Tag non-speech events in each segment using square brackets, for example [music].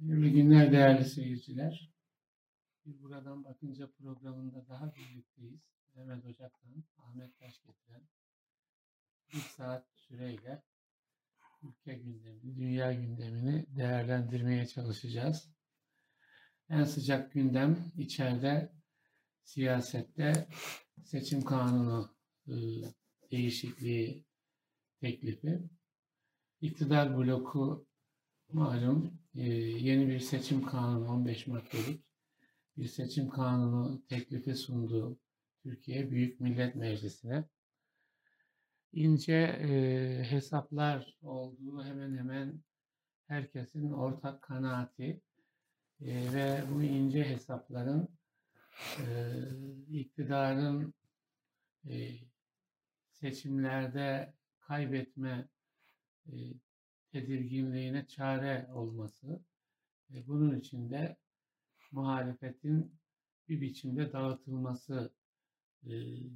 Hayırlı günler değerli seyirciler. Bir buradan bakınca programında daha birlikteyiz. Mehmet Ocak'tan Ahmet Taş getiren bir saat süreyle ülke gündemini, dünya gündemini değerlendirmeye çalışacağız. En sıcak gündem içeride siyasette seçim kanunu e, değişikliği teklifi. İktidar bloku malum yeni bir seçim kanunu 15 maddelik bir seçim kanunu teklifi sundu Türkiye Büyük Millet Meclisi'ne. İnce e, hesaplar olduğu hemen hemen herkesin ortak kanaati. E, ve bu ince hesapların e, iktidarın e, seçimlerde kaybetme e, tedirginliğine çare olması. E, bunun için de muhalefetin bir biçimde dağıtılması e,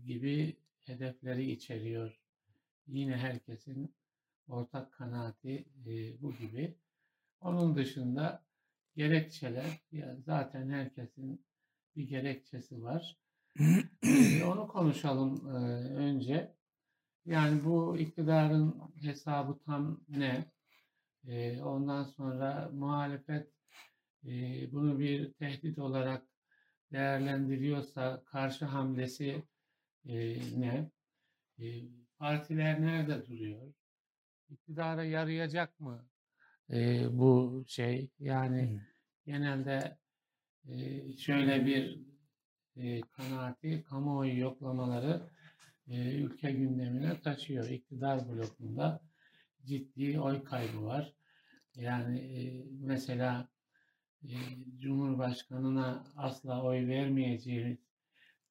gibi hedefleri içeriyor. Yine herkesin ortak kanaati e, bu gibi. Onun dışında gerekçeler, ya zaten herkesin bir gerekçesi var. E, onu konuşalım önce. Yani bu iktidarın hesabı tam ne? E, ondan sonra muhalefet e, bunu bir tehdit olarak değerlendiriyorsa karşı hamlesi e, ne? E, partiler nerede duruyor? İktidara yarayacak mı e, bu şey? Yani hmm. genelde e, şöyle bir e, kanaati, kamuoyu yoklamaları e, ülke gündemine taşıyor. İktidar blokunda ciddi oy kaybı var. Yani e, mesela e, Cumhurbaşkanına asla oy vermeyeceğiz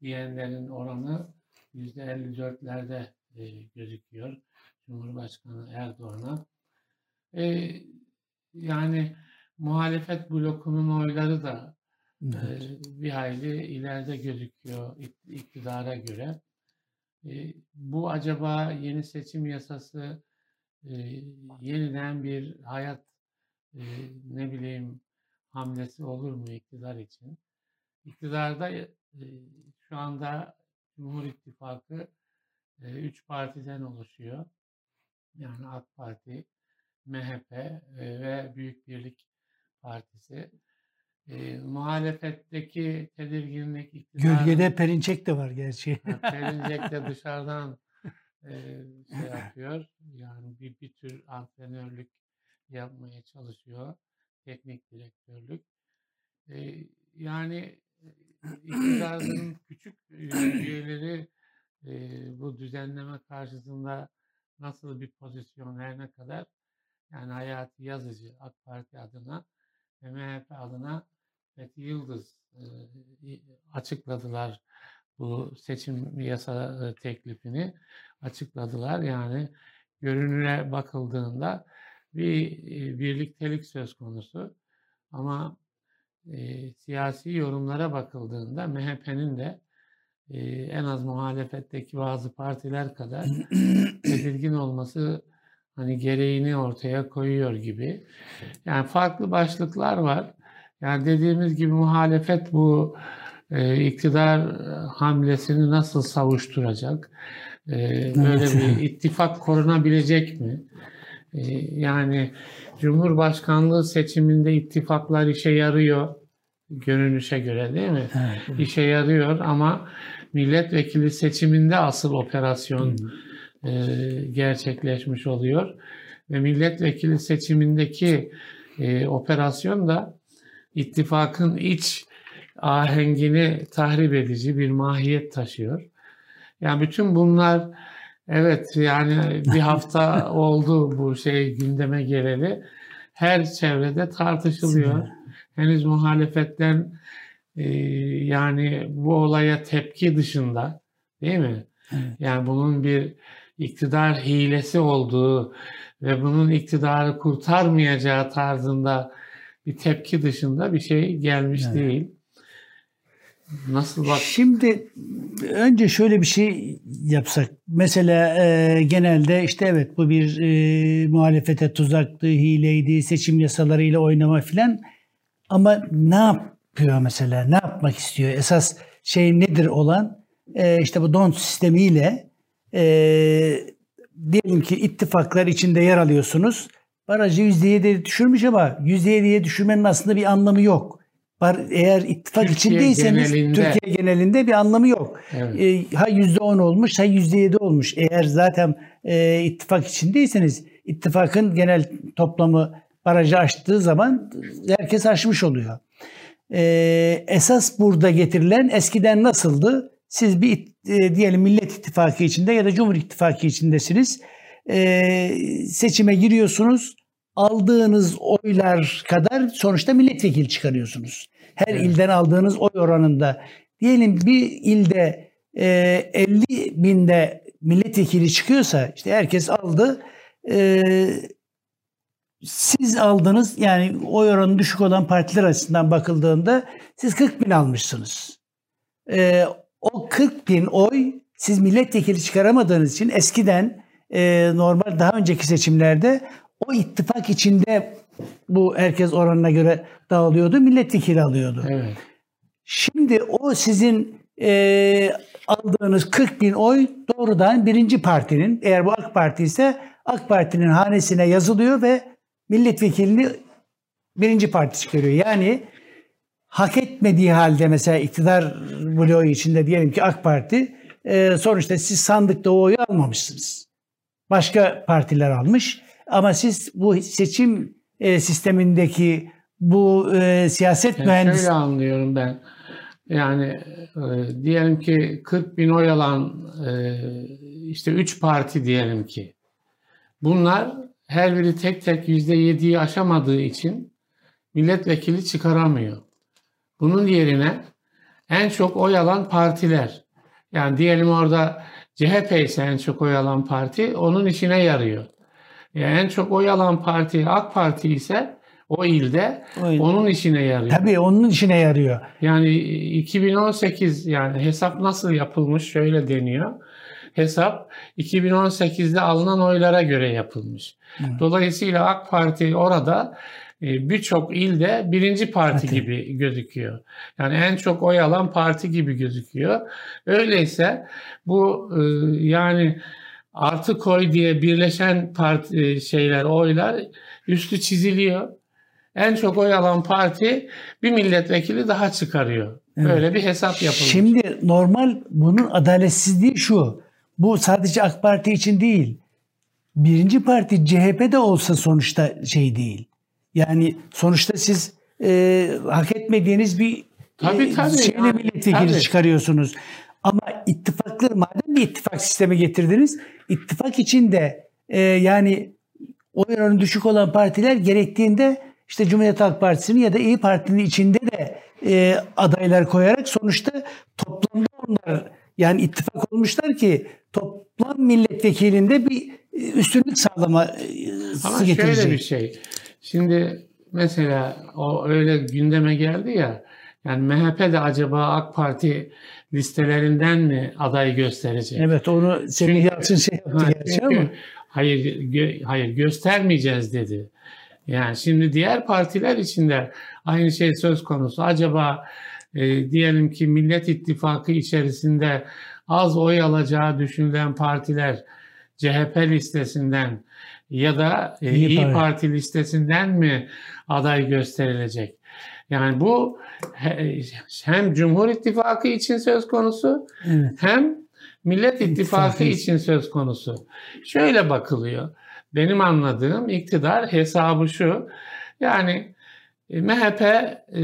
diyenlerin oranı %54'lerde e, gözüküyor. Cumhurbaşkanı Erdoğan'a. E, yani muhalefet blokunun oyları da evet. e, bir hayli ileride gözüküyor iktidara göre. E, bu acaba yeni seçim yasası e, yeniden bir hayat e, ne bileyim hamlesi olur mu iktidar için? İktidarda e, şu anda Cumhur İttifakı e, üç partiden oluşuyor. Yani AK Parti, MHP e, ve Büyük Birlik Partisi. E, muhalefetteki tedirginlik iktidar... Gölgede Perinçek de var gerçi. Perinçek de dışarıdan e, şey [laughs] yapıyor. Yani bir, bir tür antrenörlük yapmaya çalışıyor. Teknik direktörlük. E, yani iktidarın [clears throat] küçük üyeleri e, bu düzenleme karşısında nasıl bir pozisyon her ne kadar yani Hayati Yazıcı AK Parti adına ve MHP adına Fethi Yıldız e, açıkladılar bu seçim yasa teklifini açıkladılar. Yani görünüre bakıldığında bir birliktelik söz konusu. Ama e, siyasi yorumlara bakıldığında MHP'nin de e, en az muhalefetteki bazı partiler kadar [clears throat] tedirgin olması hani gereğini ortaya koyuyor gibi. Yani farklı başlıklar var. Yani dediğimiz gibi muhalefet bu e, iktidar hamlesini nasıl savuşturacak? E, böyle bir ittifak korunabilecek mi? E, yani Cumhurbaşkanlığı seçiminde ittifaklar işe yarıyor görünüşe göre değil mi? Evet. İşe yarıyor ama milletvekili seçiminde asıl operasyon e, gerçekleşmiş oluyor. Ve milletvekili seçimindeki e, operasyon da ittifakın iç ahengini tahrip edici bir mahiyet taşıyor. Yani bütün bunlar evet yani bir hafta [laughs] oldu bu şey gündeme geleli. Her çevrede tartışılıyor. Henüz muhalefetten e, yani bu olaya tepki dışında değil mi? Evet. Yani bunun bir iktidar hilesi olduğu ve bunun iktidarı kurtarmayacağı tarzında bir tepki dışında bir şey gelmiş evet. değil. Nasıl bak? Şimdi önce şöyle bir şey yapsak. Mesela e, genelde işte evet bu bir e, muhalefete tuzaktı, hileydi, seçim yasalarıyla oynama filan. Ama ne yapıyor mesela? Ne yapmak istiyor? Esas şey nedir olan? E, işte bu don sistemiyle e, diyelim ki ittifaklar içinde yer alıyorsunuz. Barajı %7'ye düşürmüş ama %7'ye düşürmenin aslında bir anlamı yok. Eğer ittifak Türkiye içindeyseniz genelinde. Türkiye genelinde bir anlamı yok. Evet. E, ha %10 olmuş ha %7 olmuş. Eğer zaten e, ittifak içindeyseniz ittifakın genel toplamı barajı aştığı zaman herkes aşmış oluyor. E, esas burada getirilen eskiden nasıldı? Siz bir e, diyelim Millet İttifakı içinde ya da Cumhur İttifakı içindesiniz. E, seçime giriyorsunuz. Aldığınız oylar kadar sonuçta milletvekili çıkarıyorsunuz. Her evet. ilden aldığınız oy oranında. Diyelim bir ilde e, 50 binde milletvekili çıkıyorsa işte herkes aldı. E, siz aldınız yani oy oranı düşük olan partiler açısından bakıldığında siz 40 bin almışsınız. E, o 40 bin oy siz milletvekili çıkaramadığınız için eskiden e, normal daha önceki seçimlerde o ittifak içinde bu herkes oranına göre dağılıyordu. Milletvekili alıyordu. Evet. Şimdi o sizin e, aldığınız 40 bin oy doğrudan birinci partinin eğer bu AK Parti ise AK Parti'nin hanesine yazılıyor ve milletvekilini birinci parti çıkarıyor. Yani hak etmediği halde mesela iktidar bloğu içinde diyelim ki AK Parti e, sonuçta siz sandıkta o oyu almamışsınız. Başka partiler almış ama siz bu seçim e, sistemindeki bu e, siyaset yani mühendis... Şöyle anlıyorum ben. Yani e, diyelim ki 40 bin oy alan e, işte 3 parti diyelim ki. Bunlar her biri tek tek %7'yi aşamadığı için milletvekili çıkaramıyor. Bunun yerine en çok oy alan partiler. Yani diyelim orada CHP ise en çok oy alan parti onun işine yarıyor. Yani en çok oy alan parti AK Parti ise o ilde Öyle. onun işine yarıyor. Tabii onun işine yarıyor. Yani 2018 yani hesap nasıl yapılmış şöyle deniyor. Hesap 2018'de alınan oylara göre yapılmış. Hı. Dolayısıyla AK Parti orada e, birçok ilde birinci parti Zaten. gibi gözüküyor. Yani en çok oy alan parti gibi gözüküyor. Öyleyse bu e, yani artı koy diye birleşen parti e, şeyler oylar üstü çiziliyor. En çok oy alan parti bir milletvekili daha çıkarıyor. Evet. Böyle bir hesap yapılmış. Şimdi normal bunun adaletsizliği şu. Bu sadece AK Parti için değil. Birinci parti CHP de olsa sonuçta şey değil. Yani sonuçta siz e, hak etmediğiniz bir tabii, e, tabii, şeyle yani, milletvekili tabii. çıkarıyorsunuz. Ama ittifaklı madem bir ittifak sistemi getirdiniz, ittifak içinde e, yani oy oranı düşük olan partiler gerektiğinde işte Cumhuriyet Halk Partisi'nin ya da İyi Parti'nin içinde de e, adaylar koyarak sonuçta toplamda onlar yani ittifak olmuşlar ki toplam milletvekilinde bir e, üstünlük sağlama Ama getirecek. şöyle bir şey. Şimdi mesela o öyle gündeme geldi ya yani MHP de acaba AK Parti listelerinden mi aday gösterecek? Evet onu Semih Yalçın şey yaptı gerçi ama. Hayır, gö, hayır göstermeyeceğiz dedi. Yani şimdi diğer partiler içinde aynı şey söz konusu. Acaba e, diyelim ki Millet İttifakı içerisinde az oy alacağı düşünülen partiler CHP listesinden ya da e, İyi, İyi Parti. Parti listesinden mi aday gösterilecek? Yani bu hem Cumhur İttifakı için söz konusu evet. hem Millet İttifakı için söz konusu. Şöyle bakılıyor. Benim anladığım iktidar hesabı şu. Yani e, MHP e,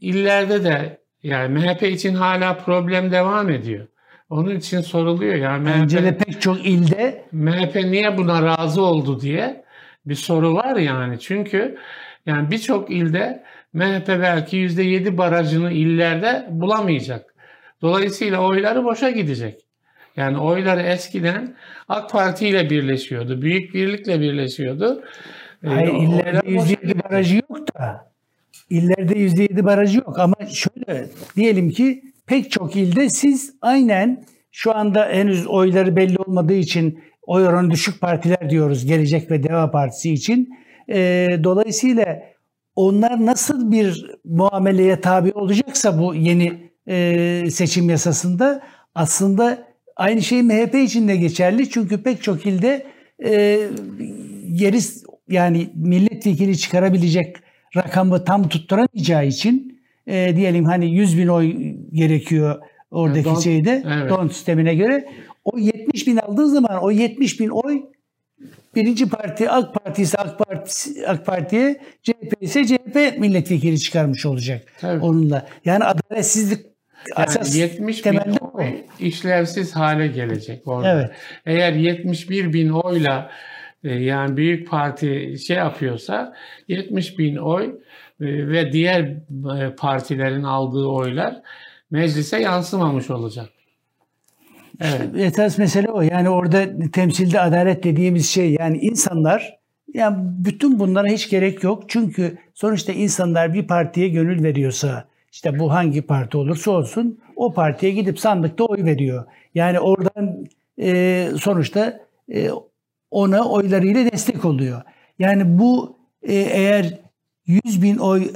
illerde de yani MHP için hala problem devam ediyor. Onun için soruluyor yani MHP, Bence de pek çok ilde MHP niye buna razı oldu diye bir soru var yani. Çünkü yani birçok ilde MHP belki %7 barajını illerde bulamayacak. Dolayısıyla oyları boşa gidecek. Yani oyları eskiden AK Parti ile birleşiyordu. Büyük Birlik'le birleşiyordu. Ee, Hayır, illerde %7 barajı yok da. İllerde %7 barajı yok ama şöyle diyelim ki pek çok ilde siz aynen şu anda henüz oyları belli olmadığı için oy oranı düşük partiler diyoruz Gelecek ve Deva Partisi için. E, dolayısıyla onlar nasıl bir muameleye tabi olacaksa bu yeni e, seçim yasasında aslında aynı şey MHP için de geçerli. Çünkü pek çok ilde e, yeri yani milletvekili çıkarabilecek rakamı tam tutturamayacağı için e, diyelim hani 100 bin oy gerekiyor oradaki don, şeyde evet. don sistemine göre. O 70 bin aldığı zaman o 70 bin oy birinci parti AK Parti ise AK, Parti, AK Parti'ye CHP ise CHP milletvekili çıkarmış olacak Tabii. onunla. Yani adaletsizlik Yani asas 70 bin oy işlevsiz hale gelecek orada. Evet. Eğer 71 bin oyla e, yani büyük parti şey yapıyorsa 70 bin oy e, ve diğer e, partilerin aldığı oylar meclise yansımamış olacak. Evet. Esas mesele o. Yani orada temsilde adalet dediğimiz şey yani insanlar yani bütün bunlara hiç gerek yok. Çünkü sonuçta insanlar bir partiye gönül veriyorsa işte bu hangi parti olursa olsun o partiye gidip sandıkta oy veriyor. Yani oradan e, sonuçta e, ona oylarıyla destek oluyor. Yani bu e, eğer 100 bin oy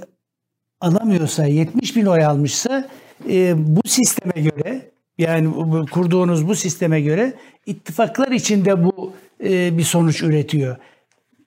alamıyorsa 70 bin oy almışsa e, bu sisteme göre yani kurduğunuz bu sisteme göre ittifaklar içinde bu e, bir sonuç üretiyor.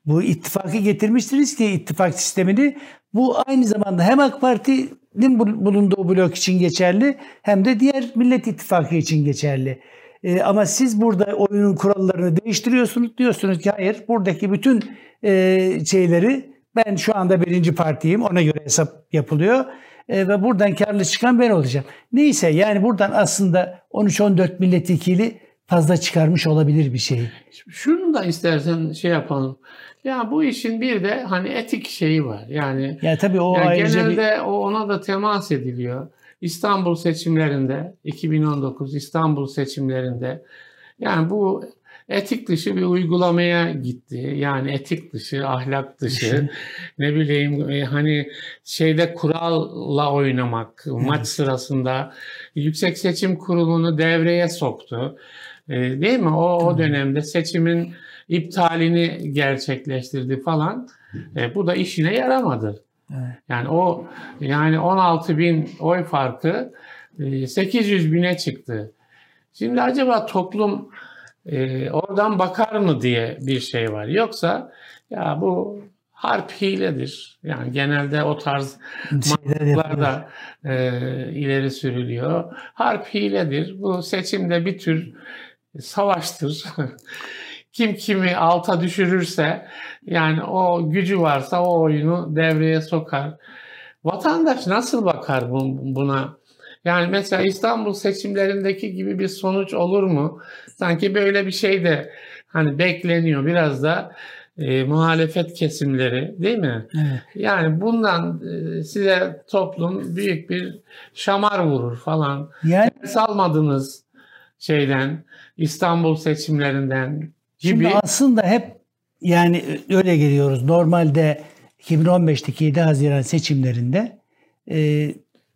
Bu ittifakı getirmiştiniz ki ittifak sistemini bu aynı zamanda hem AK Parti'nin bulunduğu blok için geçerli hem de diğer Millet İttifakı için geçerli. E, ama siz burada oyunun kurallarını değiştiriyorsunuz. Diyorsunuz ki hayır buradaki bütün e, şeyleri ben şu anda birinci partiyim ona göre hesap yapılıyor. E, ve buradan karlı çıkan ben olacağım. Neyse yani buradan aslında 13-14 milletvekili fazla çıkarmış olabilir bir şey. Şunu da istersen şey yapalım. Ya bu işin bir de hani etik şeyi var. Yani Ya tabii o ya ayrıca genelde bir... ona da temas ediliyor. İstanbul seçimlerinde 2019 İstanbul seçimlerinde yani bu etik dışı bir uygulamaya gitti. Yani etik dışı, ahlak dışı, ne bileyim e, hani şeyde kuralla oynamak, maç sırasında Yüksek Seçim Kurulu'nu devreye soktu. E, değil mi? O, o dönemde seçimin iptalini gerçekleştirdi falan. E, bu da işine yaramadı. Evet. Yani o yani 16 bin oy farkı e, 800 bine çıktı. Şimdi acaba toplum e, oradan bakar mı diye bir şey var. Yoksa ya bu harp hiledir. Yani genelde o tarz mantıklar da e, ileri sürülüyor. Harp hiledir. Bu seçimde bir tür savaştır. [laughs] Kim kimi alta düşürürse yani o gücü varsa o oyunu devreye sokar. Vatandaş nasıl bakar bu- buna? Yani mesela İstanbul seçimlerindeki gibi bir sonuç olur mu? Sanki böyle bir şey de hani bekleniyor biraz da e, muhalefet kesimleri değil mi? Evet. Yani bundan e, size toplum büyük bir şamar vurur falan. Yani Ders almadınız şeyden İstanbul seçimlerinden gibi. Şimdi aslında hep yani öyle geliyoruz. Normalde 2015'teki 7 Haziran seçimlerinde e,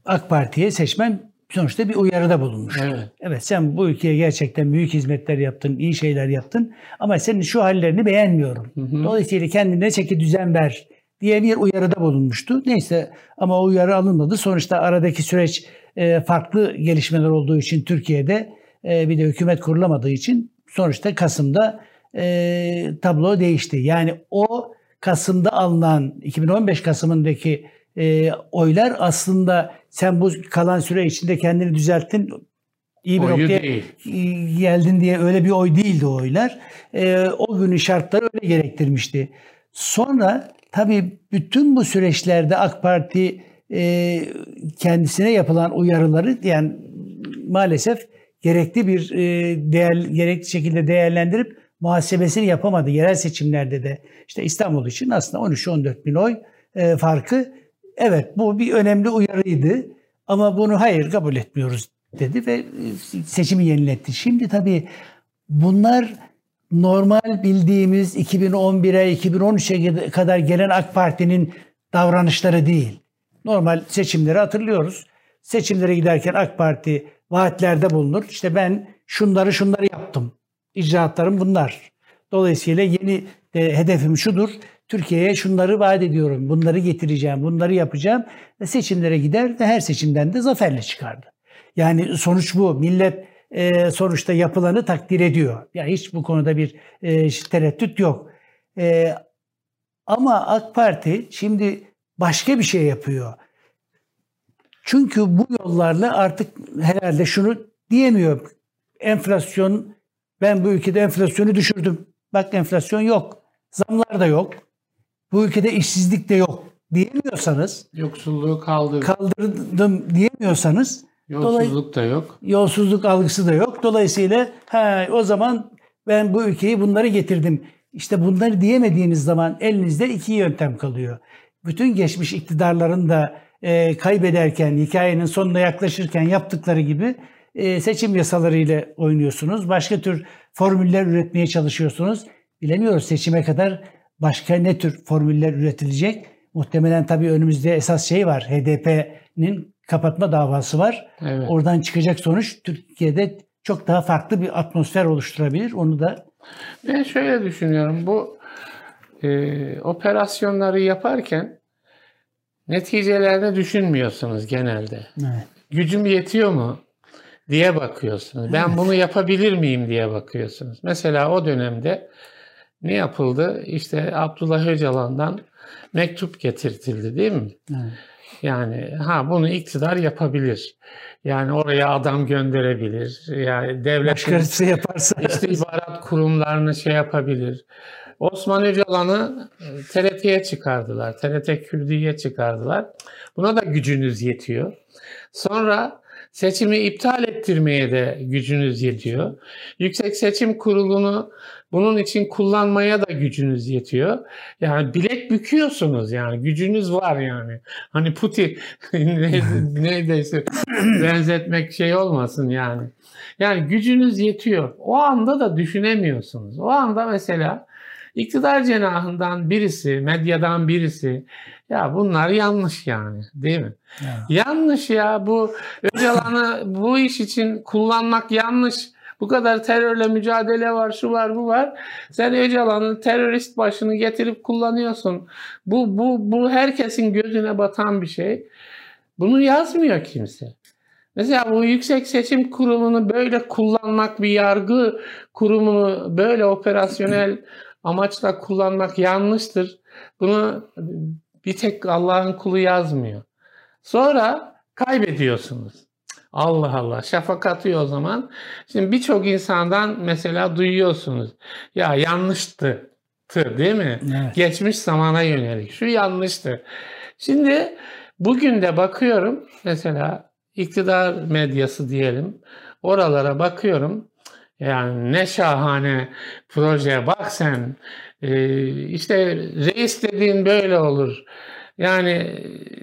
AK Parti'ye seçmen sonuçta bir uyarıda bulunmuş. Evet. Evet sen bu ülkeye gerçekten büyük hizmetler yaptın, iyi şeyler yaptın ama senin şu hallerini beğenmiyorum. Hı hı. Dolayısıyla kendine çeki düzen ver diye bir uyarıda bulunmuştu. Neyse ama o uyarı alınmadı. Sonuçta aradaki süreç e, farklı gelişmeler olduğu için Türkiye'de e, bir de hükümet kurulamadığı için sonuçta Kasım'da e, tablo değişti. Yani o Kasım'da alınan 2015 Kasım'ındaki e, oylar aslında sen bu kalan süre içinde kendini düzelttin iyi bir Oyu noktaya değil. geldin diye öyle bir oy değildi o oylar. E, o günün şartları öyle gerektirmişti. Sonra tabii bütün bu süreçlerde AK Parti e, kendisine yapılan uyarıları yani maalesef gerekli bir e, değer gerekli şekilde değerlendirip muhasebesini yapamadı. Yerel seçimlerde de işte İstanbul için aslında 13-14 bin oy e, farkı evet bu bir önemli uyarıydı ama bunu hayır kabul etmiyoruz dedi ve e, seçimi yeniletti. Şimdi tabii bunlar normal bildiğimiz 2011'e 2013'e kadar gelen AK Parti'nin davranışları değil. Normal seçimleri hatırlıyoruz. Seçimlere giderken AK Parti vaatlerde bulunur. İşte ben şunları şunları yaptım. İcraatlarım bunlar. Dolayısıyla yeni de hedefim şudur. Türkiye'ye şunları vaat ediyorum, bunları getireceğim, bunları yapacağım. Ve seçimlere gider ve her seçimden de zaferle çıkardı. Yani sonuç bu. Millet e, sonuçta yapılanı takdir ediyor. Ya hiç bu konuda bir e, tereddüt yok. E, ama AK Parti şimdi başka bir şey yapıyor. Çünkü bu yollarla artık herhalde şunu diyemiyor. Enflasyon, ben bu ülkede enflasyonu düşürdüm. Bak enflasyon yok. Zamlar da yok. Bu ülkede işsizlik de yok diyemiyorsanız, Yoksulluğu kaldırdı. kaldırdım diyemiyorsanız Yolsuzluk da yok. yolsuzluk algısı da yok. Dolayısıyla ha, o zaman ben bu ülkeyi bunları getirdim. İşte bunları diyemediğiniz zaman elinizde iki yöntem kalıyor. Bütün geçmiş iktidarların da e, kaybederken, hikayenin sonuna yaklaşırken yaptıkları gibi e, seçim yasalarıyla oynuyorsunuz. Başka tür formüller üretmeye çalışıyorsunuz. Bilemiyoruz seçime kadar başka ne tür formüller üretilecek. Muhtemelen tabii önümüzde esas şey var. HDP'nin kapatma davası var. Evet. Oradan çıkacak sonuç Türkiye'de çok daha farklı bir atmosfer oluşturabilir. Onu da Ben şöyle düşünüyorum. Bu e, operasyonları yaparken neticelerini düşünmüyorsunuz genelde. evet. Gücüm yetiyor mu diye bakıyorsunuz. Ben bunu yapabilir miyim diye bakıyorsunuz. Mesela o dönemde ne yapıldı? İşte Abdullah Öcalan'dan mektup getirtildi değil mi? Evet. Yani ha bunu iktidar yapabilir. Yani oraya adam gönderebilir. Yani devlet başkası yaparsa istihbarat kurumlarını şey yapabilir. Osman Öcalan'ı TRT'ye çıkardılar. TRT Kürdi'ye çıkardılar. Buna da gücünüz yetiyor. Sonra seçimi iptal ettirmeye de gücünüz yetiyor. Yüksek Seçim Kurulu'nu bunun için kullanmaya da gücünüz yetiyor. Yani bilek büküyorsunuz yani gücünüz var yani. Hani Putin [laughs] ne- neredeyse benzetmek şey olmasın yani. Yani gücünüz yetiyor. O anda da düşünemiyorsunuz. O anda mesela iktidar cenahından birisi, medyadan birisi ya bunlar yanlış yani değil mi? Ya. Yanlış ya bu Öcalan'ı bu iş için kullanmak yanlış. Bu kadar terörle mücadele var, şu var, bu var. Sen Öcalan'ın terörist başını getirip kullanıyorsun. Bu bu bu herkesin gözüne batan bir şey. Bunu yazmıyor kimse. Mesela bu Yüksek Seçim Kurulu'nu böyle kullanmak, bir yargı kurumunu böyle operasyonel amaçla kullanmak yanlıştır. Bunu bir tek Allah'ın kulu yazmıyor. Sonra kaybediyorsunuz. Allah Allah şafak atıyor o zaman. Şimdi birçok insandan mesela duyuyorsunuz. Ya yanlıştı. Tı, değil mi? Evet. Geçmiş zamana yönelik. Şu yanlıştı. Şimdi bugün de bakıyorum mesela iktidar medyası diyelim. Oralara bakıyorum. Yani ne şahane proje bak sen. Ee, işte reis dediğin böyle olur. Yani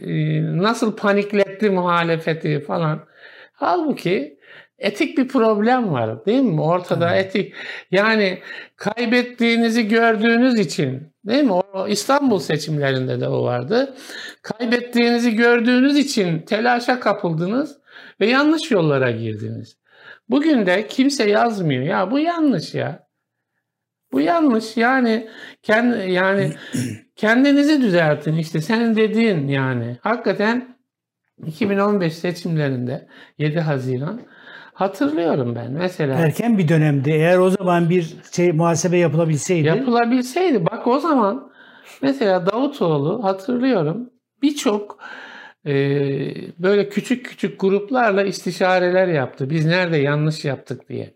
e, nasıl panikletti muhalefeti falan. Halbuki etik bir problem var değil mi? Ortada Evet. etik. Yani kaybettiğinizi gördüğünüz için değil mi? O İstanbul seçimlerinde de o vardı. Kaybettiğinizi gördüğünüz için telaşa kapıldınız ve yanlış yollara girdiniz. Bugün de kimse yazmıyor. Ya bu yanlış ya. Bu yanlış. Yani kendi yani [clears throat] kendinizi düzeltin. İşte senin dediğin yani. Hakikaten 2015 seçimlerinde 7 Haziran hatırlıyorum ben. Mesela erken bir dönemde eğer o zaman bir şey muhasebe yapılabilseydi yapılabilseydi bak o zaman mesela Davutoğlu hatırlıyorum birçok e, böyle küçük küçük gruplarla istişareler yaptı. Biz nerede yanlış yaptık diye.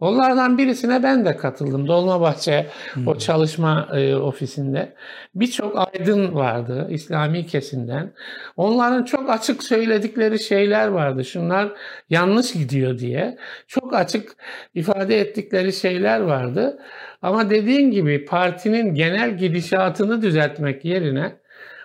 Onlardan birisine ben de katıldım. Dolmabahçe o çalışma e, ofisinde. Birçok aydın vardı İslami kesimden. Onların çok açık söyledikleri şeyler vardı. Şunlar yanlış gidiyor diye. Çok açık ifade ettikleri şeyler vardı. Ama dediğin gibi partinin genel gidişatını düzeltmek yerine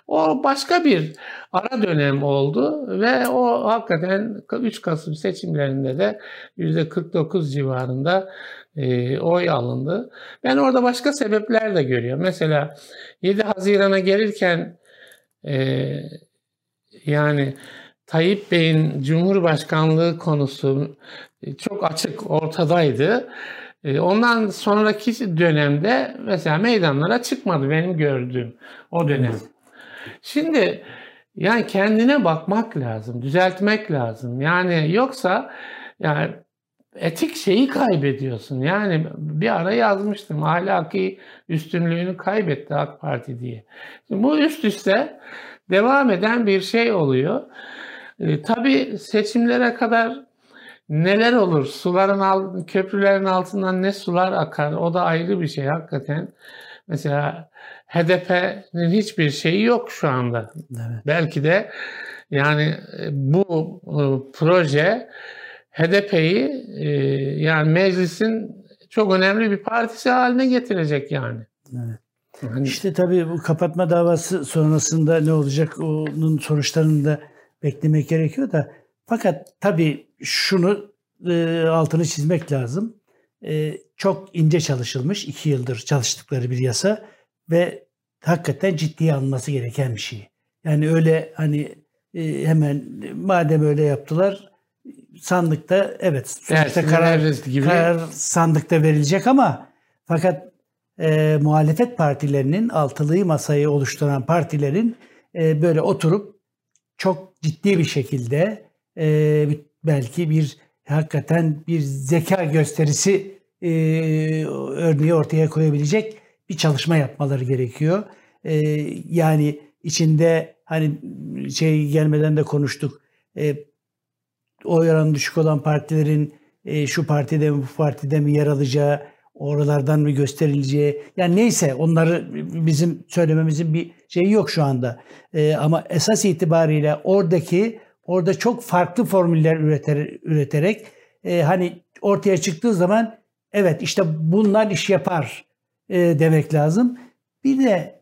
o başka bir ara dönem oldu ve o hakikaten 3 Kasım seçimlerinde de %49 civarında e, oy alındı. Ben orada başka sebepler de görüyorum. Mesela 7 Haziran'a gelirken e, yani Tayyip Bey'in Cumhurbaşkanlığı konusu e, çok açık ortadaydı. E, ondan sonraki dönemde mesela meydanlara çıkmadı benim gördüğüm o dönem. Şimdi yani kendine bakmak lazım, düzeltmek lazım. Yani yoksa yani etik şeyi kaybediyorsun. Yani bir ara yazmıştım ahlaki üstünlüğünü kaybetti AK Parti diye. Şimdi bu üst üste devam eden bir şey oluyor. E, tabii seçimlere kadar neler olur? Suların alt, köprülerin altından ne sular akar? O da ayrı bir şey hakikaten. Mesela HDP'nin hiçbir şeyi yok şu anda. Evet. Belki de yani e, bu e, proje HDP'yi e, yani meclisin çok önemli bir partisi haline getirecek yani. Evet. Yani, işte tabii bu kapatma davası sonrasında ne olacak onun sonuçlarını da beklemek gerekiyor da fakat tabii şunu e, altını çizmek lazım. E, çok ince çalışılmış, iki yıldır çalıştıkları bir yasa ve hakikaten ciddiye alınması gereken bir şey. Yani öyle hani e, hemen madem öyle yaptılar sandıkta evet sonuçta karar, gibi. karar sandıkta verilecek ama fakat e, muhalefet partilerinin altılıyı masayı oluşturan partilerin e, böyle oturup çok ciddi bir şekilde e, belki bir hakikaten bir zeka gösterisi e, örneği ortaya koyabilecek bir çalışma yapmaları gerekiyor. E, yani içinde hani şey gelmeden de konuştuk. E, oy oranı düşük olan partilerin e, şu partide mi bu partide mi yer alacağı, oralardan mı gösterileceği yani neyse onları bizim söylememizin bir şeyi yok şu anda. E, ama esas itibariyle oradaki orada çok farklı formüller üreter, üreterek e, hani ortaya çıktığı zaman evet işte bunlar iş yapar e, demek lazım. Bir de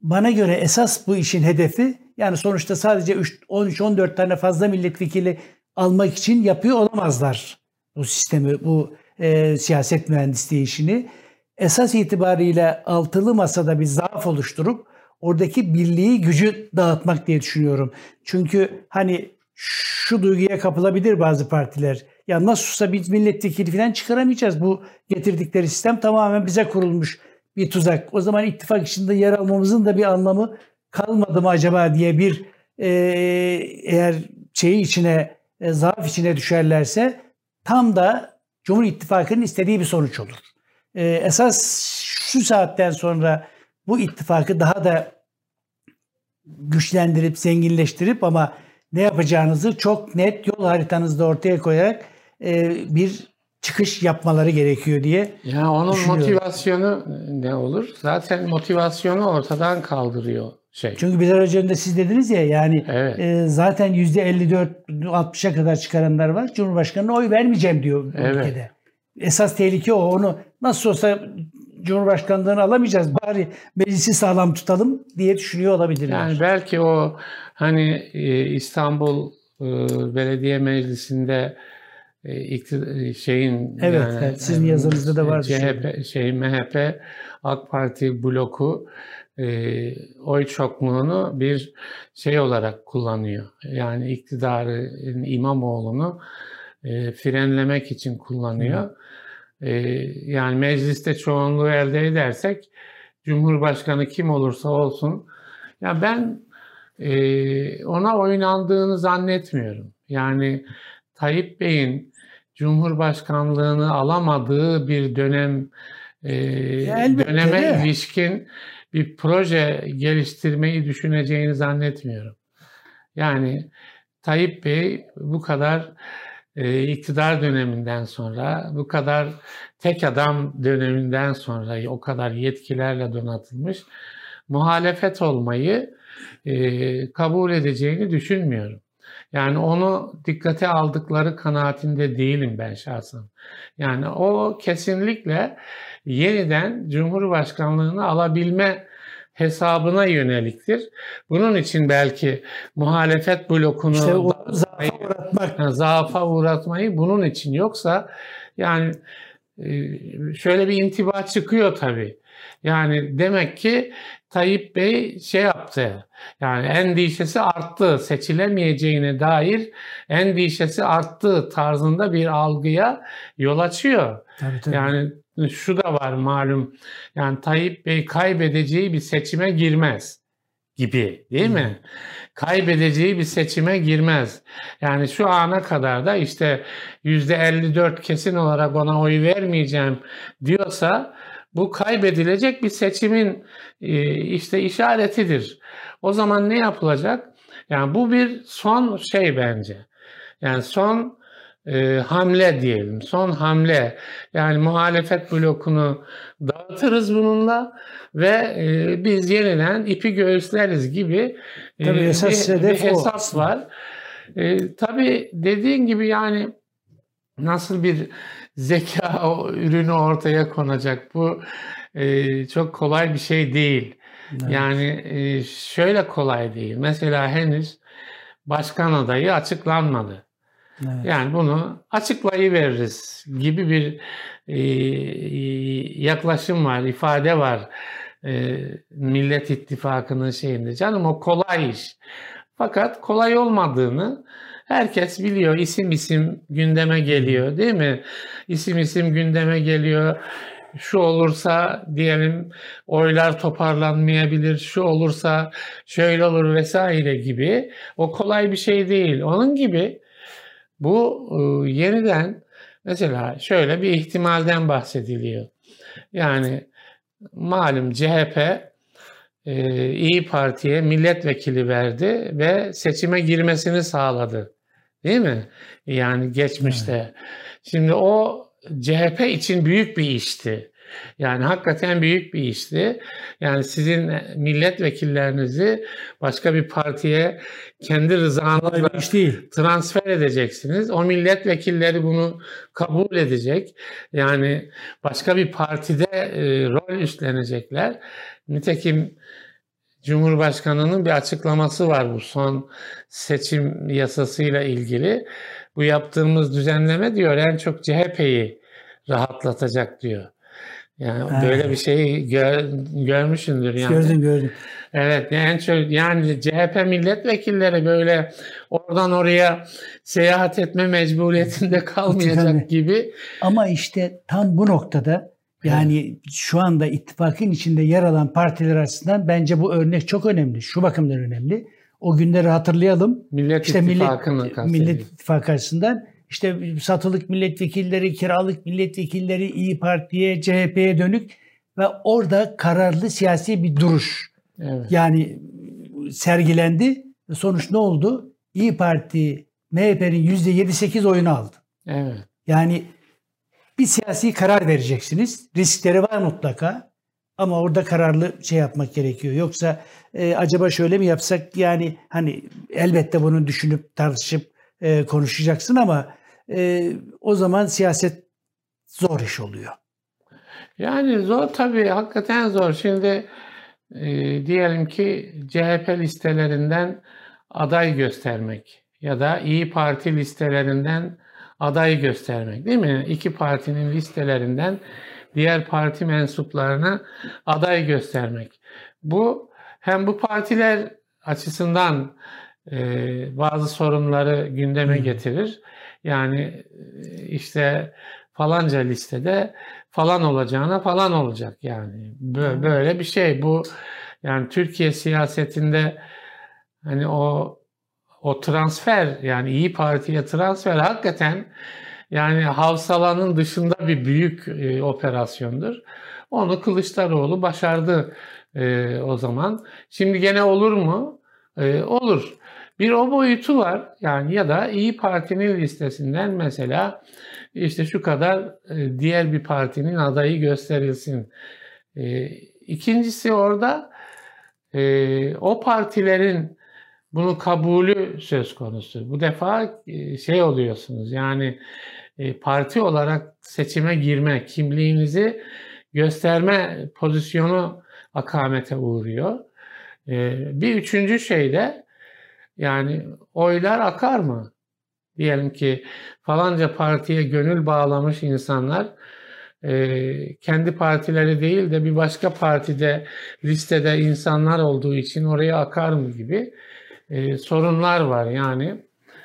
bana göre esas bu işin hedefi yani sonuçta sadece 13-14 tane fazla milletvekili almak için yapıyor olamazlar bu sistemi, bu e, siyaset mühendisliği işini. Esas itibariyle altılı masada bir zaaf oluşturup oradaki birliği, gücü dağıtmak diye düşünüyorum. Çünkü hani şu duyguya kapılabilir bazı partiler. Ya nasılsa biz milletvekili falan çıkaramayacağız. Bu getirdikleri sistem tamamen bize kurulmuş bir tuzak. O zaman ittifak içinde yer almamızın da bir anlamı kalmadı mı acaba diye bir e, eğer şeyi içine e, zaaf içine düşerlerse tam da Cumhur İttifakı'nın istediği bir sonuç olur. E, esas şu saatten sonra bu ittifakı daha da güçlendirip zenginleştirip ama ne yapacağınızı çok net yol haritanızda ortaya koyarak e, bir çıkış yapmaları gerekiyor diye Ya onun motivasyonu ne olur? Zaten motivasyonu ortadan kaldırıyor şey. Çünkü biraz önce siz dediniz ya yani evet. e, zaten %54-60'a kadar çıkaranlar var. Cumhurbaşkanı'na oy vermeyeceğim diyor evet. ülkede. Esas tehlike o. Onu nasıl olsa Cumhurbaşkanlığını alamayacağız. Bari meclisi sağlam tutalım diye düşünüyor olabilirler. Yani belki o hani e, İstanbul e, Belediye Meclisi'nde şeyin evet, yani, evet sizin yazınızda da var. CHP şey MHP AK Parti bloku e, oy çokluğunu bir şey olarak kullanıyor. Yani iktidarı İmamoğlu'nu e, frenlemek için kullanıyor. E, yani mecliste çoğunluğu elde edersek Cumhurbaşkanı kim olursa olsun ya ben e, ona oynandığını zannetmiyorum. Yani Tayyip Bey'in Cumhurbaşkanlığını alamadığı bir dönem e, döneme de. ilişkin bir proje geliştirmeyi düşüneceğini zannetmiyorum. Yani Tayyip Bey bu kadar e, iktidar döneminden sonra, bu kadar tek adam döneminden sonra o kadar yetkilerle donatılmış muhalefet olmayı e, kabul edeceğini düşünmüyorum. Yani onu dikkate aldıkları kanaatinde değilim ben şahsen. Yani o kesinlikle yeniden Cumhurbaşkanlığını alabilme hesabına yöneliktir. Bunun için belki muhalefet blokunu işte zaafa uğratmak. zaafa uğratmayı bunun için yoksa yani e, şöyle bir intiba çıkıyor tabii. Yani demek ki Tayyip Bey şey yaptı. Yani endişesi arttı. Seçilemeyeceğine dair endişesi arttı tarzında bir algıya yol açıyor. Tabii, tabii. Yani şu da var malum. Yani Tayyip Bey kaybedeceği bir seçime girmez gibi değil mi? Kaybedeceği bir seçime girmez. Yani şu ana kadar da işte %54 kesin olarak ona oy vermeyeceğim diyorsa bu kaybedilecek bir seçimin e, işte işaretidir. O zaman ne yapılacak? Yani bu bir son şey bence. Yani son e, hamle diyelim. Son hamle. Yani muhalefet blokunu dağıtırız bununla ve e, biz yeniden ipi göğüsleriz gibi e, Tabii esas bir, bir o hesap aslında. var. E, tabii dediğin gibi yani nasıl bir zeka ürünü ortaya konacak bu e, çok kolay bir şey değil. Evet. Yani e, şöyle kolay değil. Mesela henüz başkan adayı açıklanmadı. Evet. Yani bunu açıklayıveririz gibi bir e, yaklaşım var, ifade var e, Millet İttifakı'nın şeyinde. Canım o kolay iş. Fakat kolay olmadığını herkes biliyor. İsim isim gündeme geliyor değil mi? İsim isim gündeme geliyor. Şu olursa diyelim oylar toparlanmayabilir, şu olursa şöyle olur vesaire gibi. O kolay bir şey değil. Onun gibi bu e, yeniden mesela şöyle bir ihtimalden bahsediliyor. Yani malum CHP e, İyi Parti'ye milletvekili verdi ve seçime girmesini sağladı. Değil mi? Yani geçmişte. Şimdi o CHP için büyük bir işti. Yani hakikaten büyük bir işti. Yani sizin milletvekillerinizi başka bir partiye kendi rızanızla değil. transfer edeceksiniz. O milletvekilleri bunu kabul edecek. Yani başka bir partide e, rol üstlenecekler. Nitekim Cumhurbaşkanı'nın bir açıklaması var bu son seçim yasasıyla ilgili. Bu yaptığımız düzenleme diyor en çok CHP'yi rahatlatacak diyor. Yani Ha. böyle bir şey gör, görmüşsündür yani. Gördüm gördüm. Evet yani çok yani CHP milletvekilleri böyle oradan oraya seyahat etme mecburiyetinde kalmayacak Tabii. gibi. Ama işte tam bu noktada yani şu anda ittifakın içinde yer alan partiler açısından bence bu örnek çok önemli. Şu bakımdan önemli. O günleri hatırlayalım. Millet İşte İttifakı'nın millet, millet ittifakı açısından işte satılık milletvekilleri, kiralık milletvekilleri İyi Parti'ye, CHP'ye dönük ve orada kararlı siyasi bir duruş Evet. yani sergilendi. Sonuç ne oldu? İyi Parti MHP'nin %7-8 oyunu aldı. Evet. Yani bir siyasi karar vereceksiniz. Riskleri var mutlaka. Ama orada kararlı şey yapmak gerekiyor. Yoksa e, acaba şöyle mi yapsak? Yani hani elbette bunu düşünüp tartışıp e, konuşacaksın ama e, o zaman siyaset zor iş oluyor. Yani zor tabii hakikaten zor. Şimdi e, diyelim ki CHP listelerinden aday göstermek ya da İyi Parti listelerinden aday göstermek değil mi? İki partinin listelerinden diğer parti mensuplarına aday göstermek. Bu hem bu partiler açısından e, bazı sorunları gündeme Hı. getirir. Yani e, işte falanca listede falan olacağına falan olacak yani. Bö- Böyle bir şey bu yani Türkiye siyasetinde hani o o transfer yani İyi Parti'ye transfer hakikaten yani havsalanın dışında bir büyük e, operasyondur. Onu Kılıçdaroğlu başardı e, o zaman. Şimdi gene olur mu? E, olur. Bir o boyutu var. Yani ya da İyi Parti'nin listesinden mesela işte şu kadar e, diğer bir partinin adayı gösterilsin. E, İkincisi orada e, o partilerin bunu kabulü söz konusu. Bu defa e, şey oluyorsunuz yani e, parti olarak seçime girme, kimliğinizi gösterme pozisyonu akamete uğruyor. E, bir üçüncü şey de yani oylar akar mı? Diyelim ki falanca partiye gönül bağlamış insanlar kendi partileri değil de bir başka partide listede insanlar olduğu için oraya akar mı gibi e, sorunlar var yani.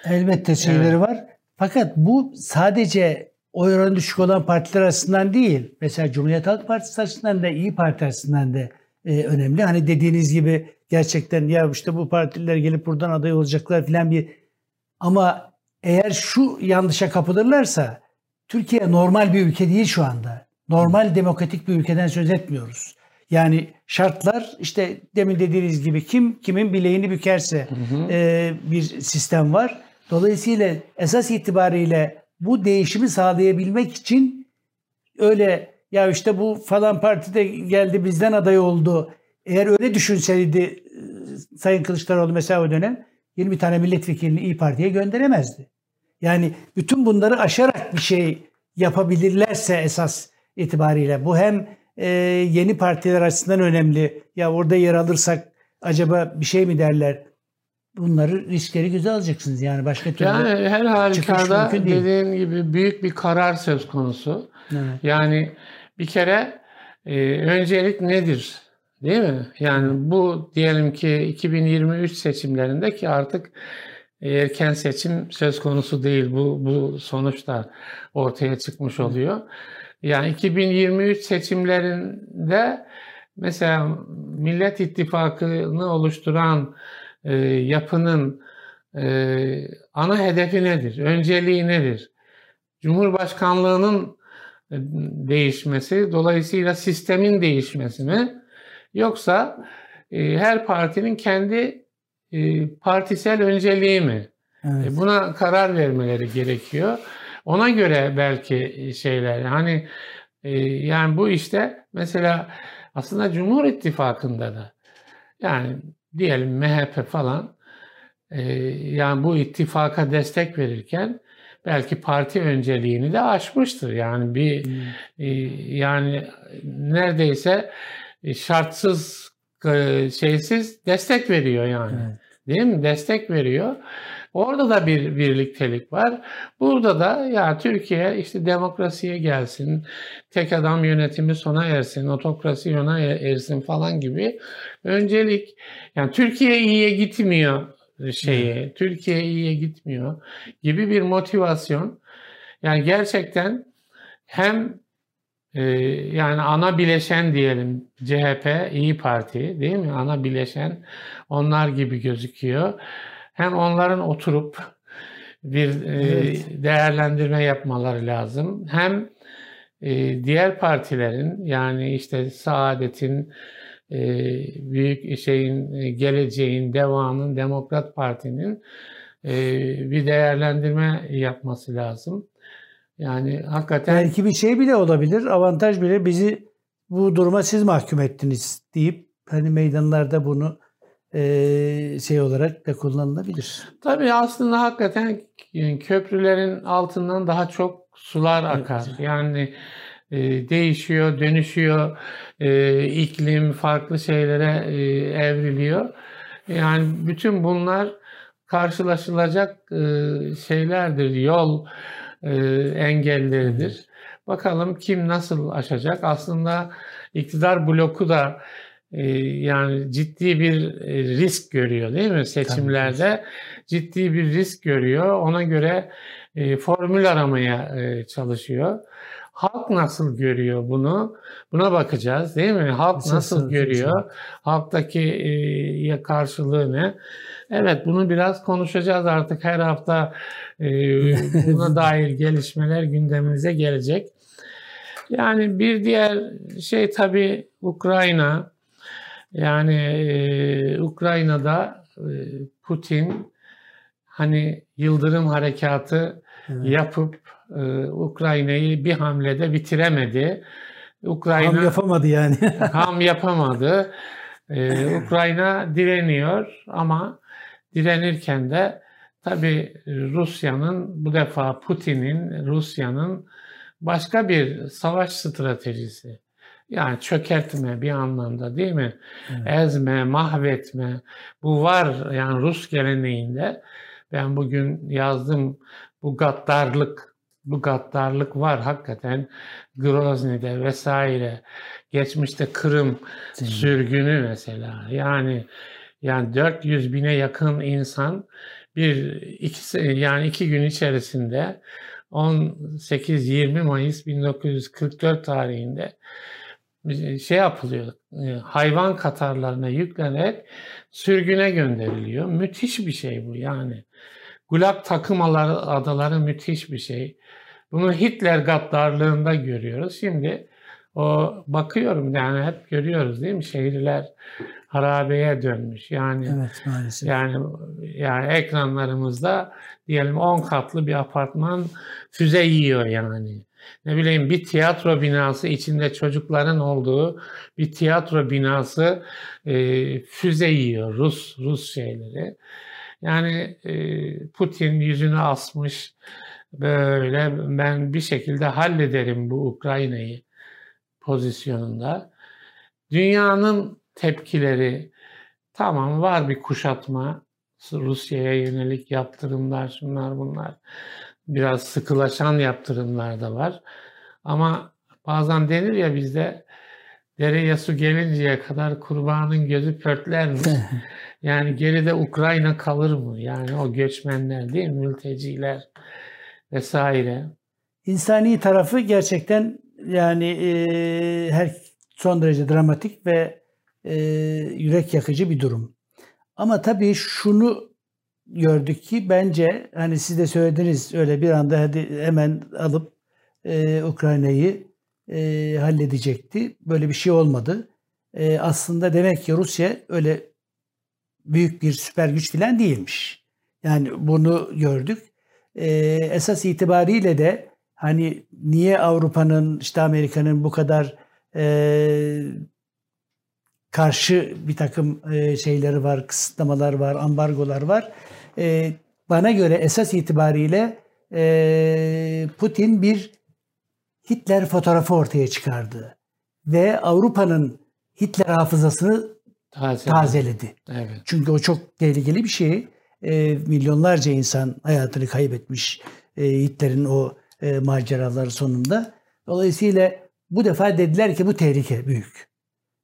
Elbette şeyleri var. Fakat bu sadece oy oranı düşük olan partiler açısından değil. Mesela Cumhuriyet Halk Partisi açısından da İyi Parti açısından da e, önemli. Hani dediğiniz gibi gerçekten ya işte bu partiler gelip buradan aday olacaklar filan bir ama eğer şu yanlışa kapılırlarsa Türkiye normal bir ülke değil şu anda. Normal demokratik bir ülkeden söz etmiyoruz. Yani şartlar işte demin dediğiniz gibi kim kimin bileğini bükerse hı hı. E, bir sistem var. Dolayısıyla esas itibariyle bu değişimi sağlayabilmek için öyle ya işte bu falan partide geldi bizden aday oldu. Eğer öyle düşünseydi e, Sayın Kılıçdaroğlu mesela o dönem 20 tane milletvekilini İyi Parti'ye gönderemezdi. Yani bütün bunları aşarak bir şey yapabilirlerse esas itibariyle bu hem e, yeni partiler açısından önemli. Ya orada yer alırsak acaba bir şey mi derler? Bunları riskleri göze alacaksınız yani başka türlü. Yani her halükarda dediğin gibi büyük bir karar söz konusu. Evet. Yani bir kere e, öncelik nedir? Değil mi? Yani bu diyelim ki 2023 seçimlerinde ki artık erken seçim söz konusu değil. Bu, bu sonuçlar ortaya çıkmış oluyor. Yani 2023 seçimlerinde mesela Millet İttifakı'nı oluşturan e, yapının e, ana hedefi nedir? Önceliği nedir? Cumhurbaşkanlığının e, değişmesi, dolayısıyla sistemin değişmesi mi? Yoksa e, her partinin kendi e, partisel önceliği mi? Evet. E, buna karar vermeleri gerekiyor. Ona göre belki şeyler hani e, yani bu işte mesela aslında Cumhur İttifakı'nda da yani diyelim MHP falan e, yani bu ittifaka destek verirken belki parti önceliğini de aşmıştır. Yani bir hmm. e, yani neredeyse şartsız e, şeysiz destek veriyor yani. Evet. Değil mi? Destek veriyor. Orada da bir birliktelik var. Burada da ya Türkiye işte demokrasiye gelsin, tek adam yönetimi sona ersin, otokrasi sona ersin falan gibi öncelik yani Türkiye iyiye gitmiyor şeyi, Türkiye iyiye gitmiyor gibi bir motivasyon. Yani gerçekten hem e, yani ana bileşen diyelim CHP, İyi Parti değil mi? Ana bileşen onlar gibi gözüküyor hem onların oturup bir e, evet. değerlendirme yapmaları lazım. Hem e, diğer partilerin yani işte Saadet'in e, büyük şeyin geleceğin, devanın, Demokrat Parti'nin bir değerlendirme yapması lazım. Yani hakikaten belki bir şey bile olabilir. Avantaj bile bizi bu duruma siz mahkum ettiniz deyip hani meydanlarda bunu e, şey olarak da kullanılabilir. Tabii aslında hakikaten köprülerin altından daha çok sular akar. Evet. Yani e, değişiyor, dönüşüyor, e, iklim farklı şeylere e, evriliyor. Yani bütün bunlar karşılaşılacak e, şeylerdir, yol e, engelleridir. Bakalım kim nasıl aşacak? Aslında iktidar bloku da yani ciddi bir e, risk görüyor değil mi seçimlerde? Ciddi bir risk görüyor. Ona göre e, formül aramaya e, çalışıyor. Halk nasıl görüyor bunu? Buna bakacağız değil mi? Halk nasıl, nasıl görüyor? Halktaki e, karşılığı ne? Evet bunu biraz konuşacağız artık her hafta buna [laughs] dair gelişmeler gündemimize gelecek. Yani bir diğer şey tabii Ukrayna. Yani e, Ukrayna'da e, Putin hani yıldırım harekatı evet. yapıp e, Ukrayna'yı bir hamlede bitiremedi. Ukrayna ham yapamadı yani. [laughs] ham yapamadı. Ee, Ukrayna direniyor ama direnirken de tabi Rusya'nın bu defa Putin'in Rusya'nın başka bir savaş stratejisi yani çökertme bir anlamda değil mi? Evet. Ezme, mahvetme. Bu var yani Rus geleneğinde. Ben bugün yazdım bu gaddarlık, bu gaddarlık var hakikaten Grozny'de vesaire. Geçmişte Kırım Değil sürgünü mesela. Yani yani 400 bine yakın insan bir iki yani iki gün içerisinde 18-20 Mayıs 1944 tarihinde şey yapılıyor. e, Hayvan katarlarına yüklenerek sürgüne gönderiliyor. Müthiş bir şey bu yani. Gulag takım adaları, adaları müthiş bir şey. Bunu Hitler gaddarlığında görüyoruz. Şimdi o bakıyorum yani hep görüyoruz değil mi? Şehirler harabeye dönmüş. Yani Evet maalesef. yani yani ekranlarımızda diyelim 10 katlı bir apartman füze yiyor yani. Ne bileyim bir tiyatro binası içinde çocukların olduğu bir tiyatro binası e, füze yiyor Rus Rus şeyleri. Yani e, Putin yüzünü asmış böyle ben bir şekilde hallederim bu Ukrayna'yı pozisyonunda. Dünyanın tepkileri tamam var bir kuşatma Rusya'ya yönelik yaptırımlar şunlar bunlar biraz sıkılaşan yaptırımlar da var. Ama bazen denir ya bizde dereye su gelinceye kadar kurbanın gözü pörtler mi? [laughs] Yani geride Ukrayna kalır mı? Yani o göçmenler değil mi? Mülteciler vesaire. İnsani tarafı gerçekten yani e, her son derece dramatik ve e, yürek yakıcı bir durum. Ama tabii şunu gördük ki bence hani siz de söylediniz öyle bir anda hadi hemen alıp e, Ukrayna'yı e, halledecekti. Böyle bir şey olmadı. E, aslında demek ki Rusya öyle büyük bir süper güç falan değilmiş. Yani bunu gördük. E, esas itibariyle de hani niye Avrupa'nın işte Amerika'nın bu kadar e, karşı bir takım e, şeyleri var, kısıtlamalar var, ambargolar var. E, bana göre esas itibariyle e, Putin bir Hitler fotoğrafı ortaya çıkardı ve Avrupa'nın Hitler hafızasını Taze. tazeledi. Evet. Çünkü o çok tehlikeli bir şey. E, milyonlarca insan hayatını kaybetmiş e, Hitler'in o e, maceraları sonunda. Dolayısıyla bu defa dediler ki bu tehlike büyük.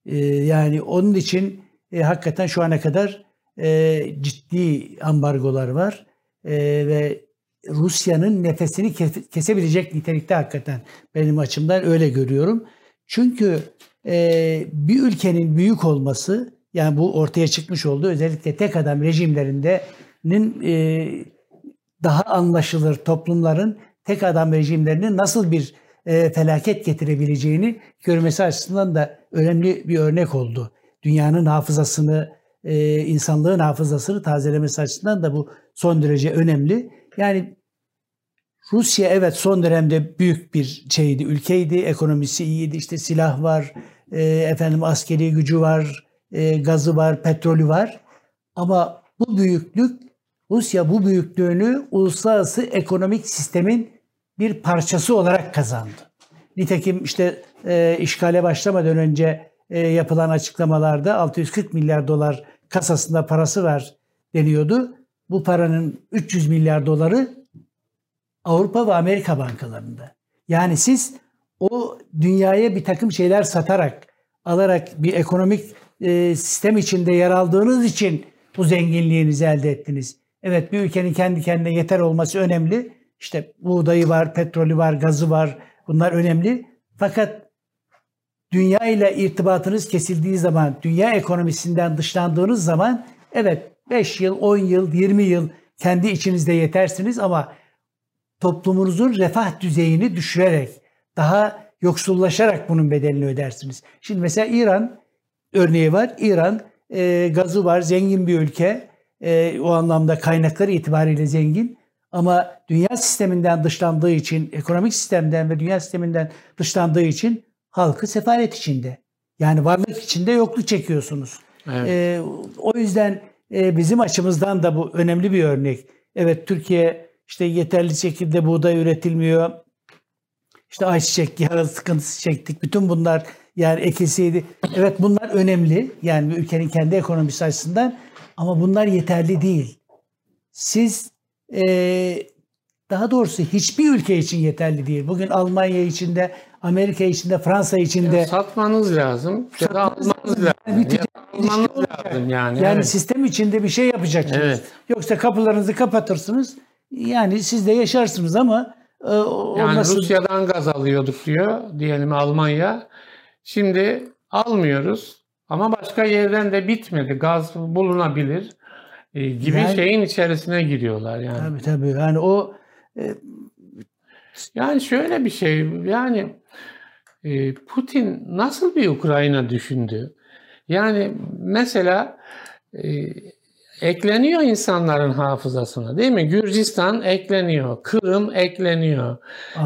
E, yani onun için e, hakikaten şu ana kadar e, ciddi ambargolar var E, ve Rusya'nın nefesini kes- kesebilecek nitelikte hakikaten benim açımdan öyle görüyorum. Çünkü e, bir ülkenin büyük olması yani bu ortaya çıkmış oldu özellikle tek adam rejimlerinin e, daha anlaşılır toplumların tek adam rejimlerinin nasıl bir e, felaket getirebileceğini görmesi açısından da önemli bir örnek oldu. Dünyanın hafızasını, e, insanlığın hafızasını tazelemesi açısından da bu son derece önemli. Yani Rusya evet son dönemde büyük bir şeydi, ülkeydi, ekonomisi iyiydi, işte silah var, e, efendim askeri gücü var, e, gazı var, petrolü var. Ama bu büyüklük, Rusya bu büyüklüğünü uluslararası ekonomik sistemin bir parçası olarak kazandı. Nitekim işte e, işgale başlamadan önce e, yapılan açıklamalarda 640 milyar dolar kasasında parası var deniyordu. Bu paranın 300 milyar doları Avrupa ve Amerika bankalarında. Yani siz o dünyaya bir takım şeyler satarak, alarak bir ekonomik e, sistem içinde yer aldığınız için bu zenginliğinizi elde ettiniz. Evet bir ülkenin kendi kendine yeter olması önemli. İşte buğdayı var, petrolü var, gazı var. Bunlar önemli. Fakat dünya ile irtibatınız kesildiği zaman, dünya ekonomisinden dışlandığınız zaman evet 5 yıl, 10 yıl, 20 yıl kendi içinizde yetersiniz ama toplumunuzun refah düzeyini düşürerek, daha yoksullaşarak bunun bedelini ödersiniz. Şimdi mesela İran örneği var. İran e, gazı var, zengin bir ülke. E, o anlamda kaynakları itibariyle zengin. Ama dünya sisteminden dışlandığı için, ekonomik sistemden ve dünya sisteminden dışlandığı için halkı sefalet içinde. Yani varlık içinde yokluk çekiyorsunuz. Evet. E, o yüzden e, bizim açımızdan da bu önemli bir örnek. Evet Türkiye işte yeterli şekilde buğday üretilmiyor. İşte ayçiçek yağı sıkıntısı çektik. Bütün bunlar yani ekilseydi. Evet bunlar önemli. Yani bir ülkenin kendi ekonomisi açısından. Ama bunlar yeterli değil. Siz e, daha doğrusu hiçbir ülke için yeterli değil. Bugün Almanya içinde, Amerika içinde, Fransa içinde. Ya satmanız lazım ya da almanız lazım. Yani bir Ya almanız lazım yani. Yani evet. sistem içinde bir şey yapacaksınız. Evet. Yoksa kapılarınızı kapatırsınız. Yani siz de yaşarsınız ama e, o Yani nasıl- Rusya'dan gaz alıyorduk diyor diyelim Almanya. Şimdi almıyoruz ama başka yerden de bitmedi. Gaz bulunabilir e, gibi Yani- şeyin içerisine giriyorlar yani. Tabii tabii. Yani o Yani şöyle bir şey yani e, Putin nasıl bir Ukrayna düşündü? Yani mesela e, ekleniyor insanların hafızasına değil mi? Gürcistan ekleniyor, Kırım ekleniyor.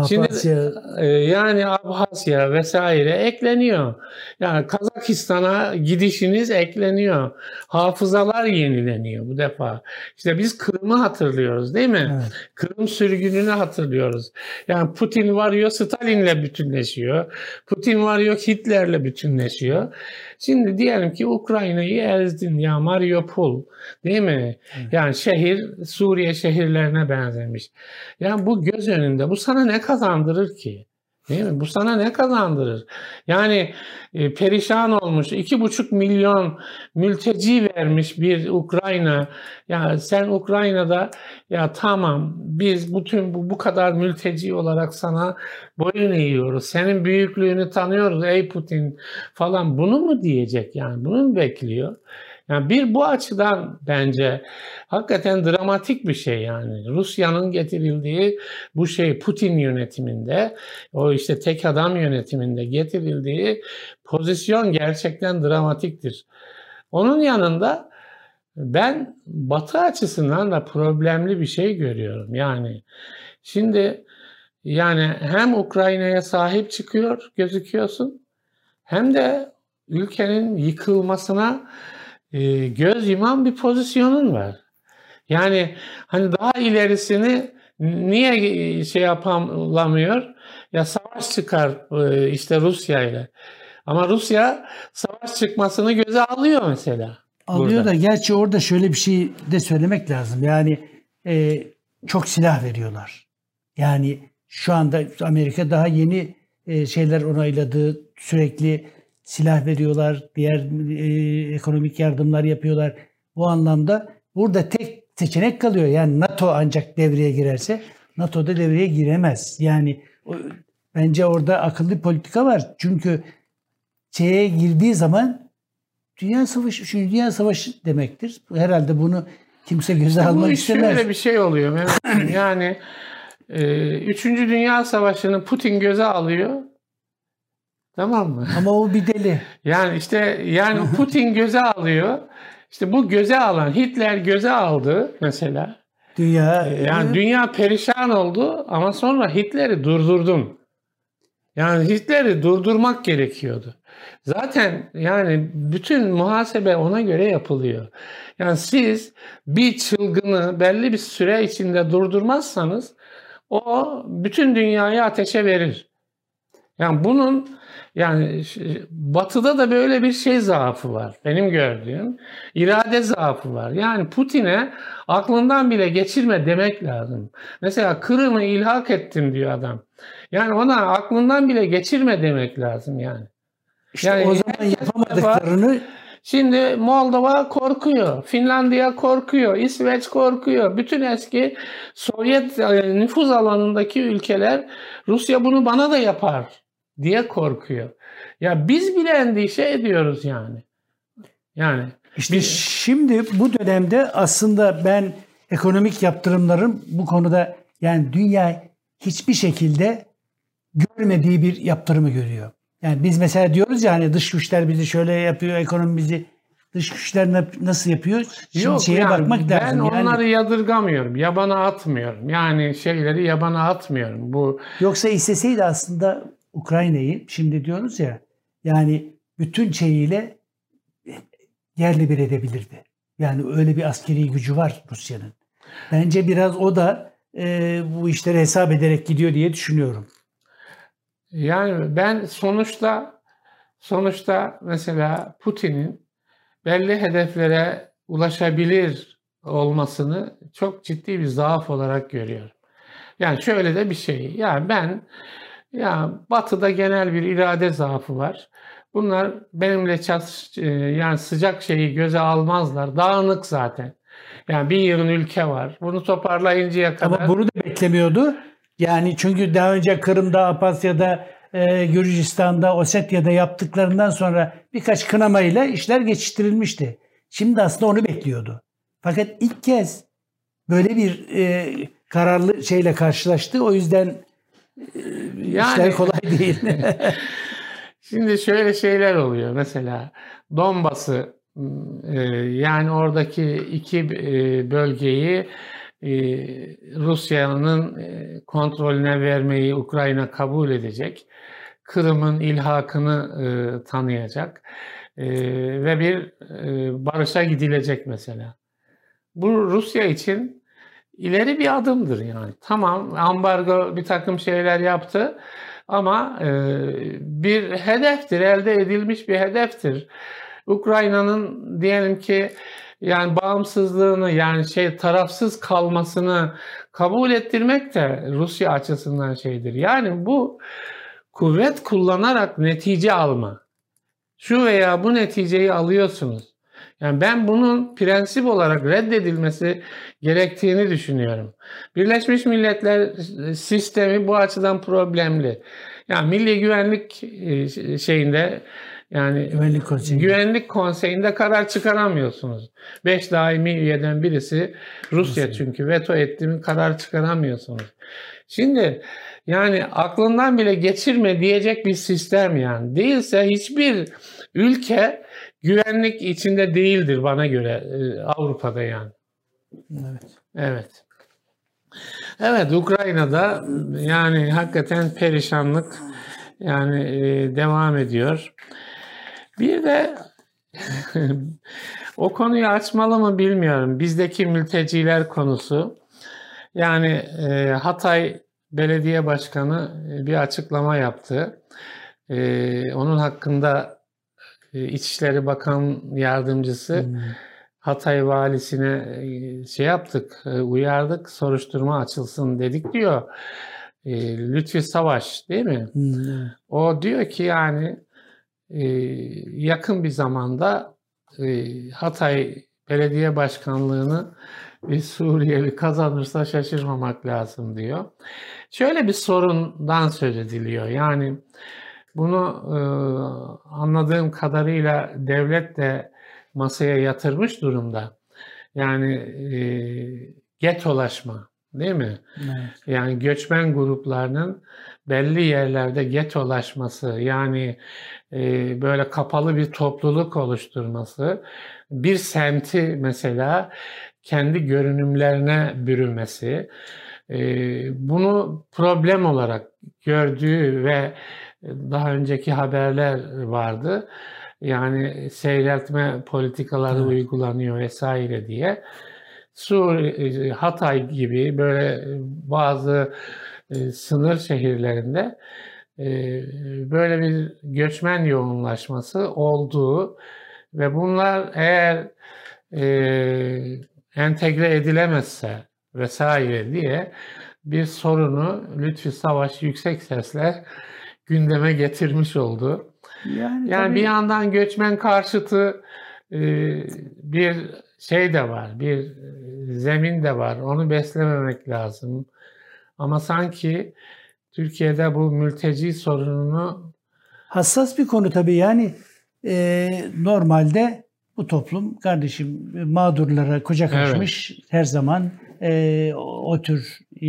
Şimdi- Abhazya, Ee, yani Abhazya vesaire ekleniyor. Yani Kazakistan'a gidişiniz ekleniyor. Hafızalar yenileniyor bu defa. İşte biz Kırım'ı hatırlıyoruz değil mi? evet. Kırım sürgününü hatırlıyoruz. Yani Putin varıyor Stalin'le bütünleşiyor. Putin varıyor Hitler'le bütünleşiyor. Şimdi diyelim ki Ukrayna'yı ezdin ya Mariupol değil mi? Yani şehir Suriye şehirlerine benzemiş. Yani bu göz önünde bu sana ne kazandırır ki? Değil mi? Bu sana ne kazandırır? Yani e, perişan olmuş, iki buçuk milyon mülteci vermiş bir Ukrayna. Ya sen Ukrayna'da ya tamam biz bütün bu, bu kadar mülteci olarak sana boyun eğiyoruz. Senin büyüklüğünü tanıyoruz ey Putin falan. Bunu mu diyecek yani? Bunu mu bekliyor? Yani bir bu açıdan bence hakikaten dramatik bir şey yani. Rusya'nın getirildiği bu şey Putin yönetiminde, o işte tek adam yönetiminde getirildiği pozisyon gerçekten dramatiktir. Onun yanında ben Batı açısından da problemli bir şey görüyorum. Yani şimdi yani hem Ukrayna'ya sahip çıkıyor gözüküyorsun hem de ülkenin yıkılmasına e, göz yuman bir pozisyonun var. Yani hani daha ilerisini niye şey yapamıyor? Ya savaş çıkar e, işte Rusya ile. Ama Rusya savaş çıkmasını göze alıyor mesela. Alıyor burada. da gerçi orada şöyle bir şey de söylemek lazım. Yani e, çok silah veriyorlar. Yani şu anda Amerika daha yeni e, şeyler onayladı. Sürekli silah veriyorlar. Diğer e, ekonomik yardımlar yapıyorlar. Bu anlamda burada tek seçenek kalıyor. Yani NATO ancak devreye girerse NATO da devreye giremez. Yani o, bence orada akıllı bir politika var. Çünkü şeye girdiği zaman Dünya Savaşı, 3. Dünya Savaşı demektir. Herhalde bunu kimse göze Bu almak iş istemez. şöyle bir şey oluyor. [clears throat] Yani e, Dünya Savaşı'nı Putin göze alıyor. Tamam mı? Ama o bir deli. Yani işte yani Putin göze alıyor. İşte bu göze alan Hitler göze aldı mesela. Dünya Yani dünya perişan oldu ama sonra Hitler'i durdurdun. Yani Hitler'i durdurmak gerekiyordu. Zaten yani bütün muhasebe ona göre yapılıyor. Yani siz bir çılgını belli bir süre içinde durdurmazsanız o bütün dünyayı ateşe verir. Yani bunun yani batıda da böyle bir şey zaafı var. Benim gördüğüm irade zaafı var. Yani Putin'e aklından bile geçirme demek lazım. Mesela Kırım'ı ilhak ettim diyor adam. Yani ona aklından bile geçirme demek lazım yani. işte yani o zaman yapamadıklarını Şimdi Moldova korkuyor, Finlandiya korkuyor, İsveç korkuyor. Bütün eski Sovyet e, nüfuz alanındaki ülkeler Rusya bunu bana da yapar diye korkuyor. Ya biz bile endişe ediyoruz yani. Yani işte Bir- şimdi bu dönemde aslında ben ekonomik yaptırımların bu konuda yani dünya hiçbir şekilde görmediği bir yaptırımı görüyor. Yani biz mesela diyoruz ya hani dış güçler bizi şöyle yapıyor, ekonomi bizi dış güçler na- nasıl yapıyor? Şimdi Yok şeye yani bakmak ben lazım. Yani onları yadırgamıyorum. Yabana atmıyorum. Yani şeyleri yabana atmıyorum. Bu Yoksa isteseydi aslında Ukrayna'yı şimdi diyoruz ya yani bütün şeyiyle yerli bir edebilirdi. Yani öyle bir askeri gücü var Rusya'nın. Bence biraz o da e, bu işleri hesap ederek gidiyor diye düşünüyorum. yani ben sonuçta sonuçta mesela Putin'in belli hedeflere ulaşabilir olmasını çok ciddi bir zaaf olarak görüyorum. Yani şöyle de bir şey. Ya ben ya Batı'da genel bir irade zaafı var. Bunlar benimle çatış, e, yani sıcak şeyi göze almazlar. Dağınık zaten. Yani bir yığın ülke var. Bunu toparlayıncaya kadar. Ama bunu da beklemiyordu. Yani çünkü daha önce Kırım'da, Apasya'da, e, Gürcistan'da, Osetya'da yaptıklarından sonra birkaç kınamayla işler geçiştirilmişti. Şimdi aslında onu bekliyordu. Fakat ilk kez böyle bir e, kararlı şeyle karşılaştı. O yüzden Yani- işler kolay değil. [laughs] Şimdi şöyle şeyler oluyor mesela Donbas'ı e, yani oradaki iki e, bölgeyi e, Rusya'nın kontrolüne vermeyi Ukrayna kabul edecek. Kırım'ın ilhakını tanıyacak ve bir barışa gidilecek mesela. Bu Rusya için ileri bir adımdır yani. Tamam ambargo bir takım şeyler yaptı ama e, bir hedeftir, elde edilmiş bir hedeftir. Ukrayna'nın diyelim ki yani bağımsızlığını yani şey tarafsız kalmasını kabul ettirmek de Rusya açısından şeydir. Yani bu kuvvet kullanarak netice alma. Şu veya bu neticeyi alıyorsunuz. Yani ben bunun prensip olarak reddedilmesi gerektiğini düşünüyorum. Birleşmiş Milletler sistemi bu açıdan problemli. Yani Milli Güvenlik e, şeyinde yani Güvenlik Konseyi. Güvenlik Konseyi'nde karar çıkaramıyorsunuz. Beş daimi üyeden birisi Rusya Rusya. çünkü veto ettiğimi karar çıkaramıyorsunuz. Şimdi yani aklından bile geçirme diyecek bir sistem yani. Değilse hiçbir ülke güvenlik içinde değildir bana göre e, Avrupa'da yani. evet. Evet. Evet Ukrayna'da yani hakikaten perişanlık yani e, devam ediyor. Bir de [laughs] o konuyu açmalı mı bilmiyorum. Bizdeki mülteciler konusu. Yani e, Hatay Belediye Başkanı bir açıklama yaptı. E, onun hakkında İçişleri Bakan Yardımcısı Hmm. Hatay valisine e, şey yaptık, e, uyardık, soruşturma açılsın dedik diyor. E, Lütfi Savaş değil mi? Hmm. O diyor ki yani yakın bir zamanda Hatay Belediye Başkanlığını bir Suriyeli kazanırsa şaşırmamak lazım diyor. Şöyle bir sorundan söz ediliyor. Yani bunu e, anladığım kadarıyla devlet de masaya yatırmış durumda. Yani e, getolaşma değil mi? Evet. Yani göçmen gruplarının belli yerlerde getolaşması yani e, böyle kapalı bir topluluk oluşturması, bir semti mesela kendi görünümlerine bürümesi, e, bunu problem olarak gördüğü ve daha önceki haberler vardı. Yani seyreltme politikaları Evet. uygulanıyor vesaire diye. Sur, e, Hatay gibi böyle bazı e, sınır şehirlerinde e, böyle bir göçmen yoğunlaşması olduğu ve bunlar eğer e, entegre edilemezse vesaire diye bir sorunu Lütfi Savaş yüksek sesle gündeme getirmiş oldu. Yani, Yani tabii- bir yandan göçmen karşıtı e, bir şey de var, bir e, zemin de var. Onu beslememek lazım. Ama sanki Türkiye'de bu mülteci sorununu hassas bir konu tabii yani e, normalde bu toplum kardeşim mağdurlara kucak Evet. açmış her zaman e, o, o tür e,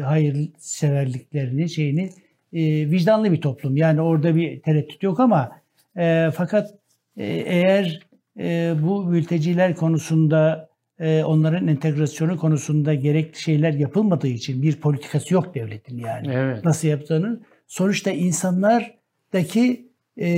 hayırseverliklerini şeyini e, vicdanlı bir toplum yani orada bir tereddüt yok ama e, fakat e, eğer e, bu mülteciler konusunda e, onların entegrasyonu konusunda gerekli şeyler yapılmadığı için bir politikası yok devletin yani evet nasıl yaptığını. Sonuçta insanlardaki e,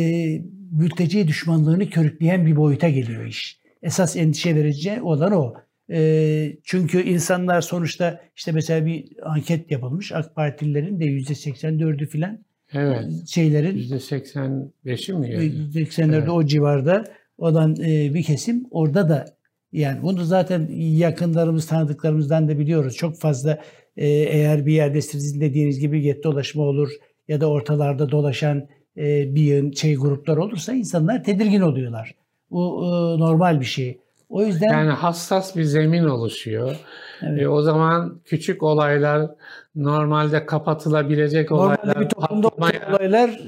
mülteci düşmanlığını körükleyen bir boyuta geliyor iş. Esas endişe verici olan o. E, çünkü insanlar sonuçta işte mesela bir anket yapılmış. AK Partililerin de %84'ü filan evet şeylerin %85'i mi? yani? %80'lerde Evet. o civarda olan e, bir kesim orada da yani bunu zaten yakınlarımız tanıdıklarımızdan da biliyoruz. Çok fazla e, eğer bir yerde sizin dediğiniz gibi get dolaşma olur ya da ortalarda dolaşan e, bir şey gruplar olursa insanlar tedirgin oluyorlar. Bu e, normal bir şey. O yüzden Yani hassas bir zemin oluşuyor. Evet. E, o zaman küçük olaylar normalde kapatılabilecek olaylar normalde bir toplumda patlamaya- olaylar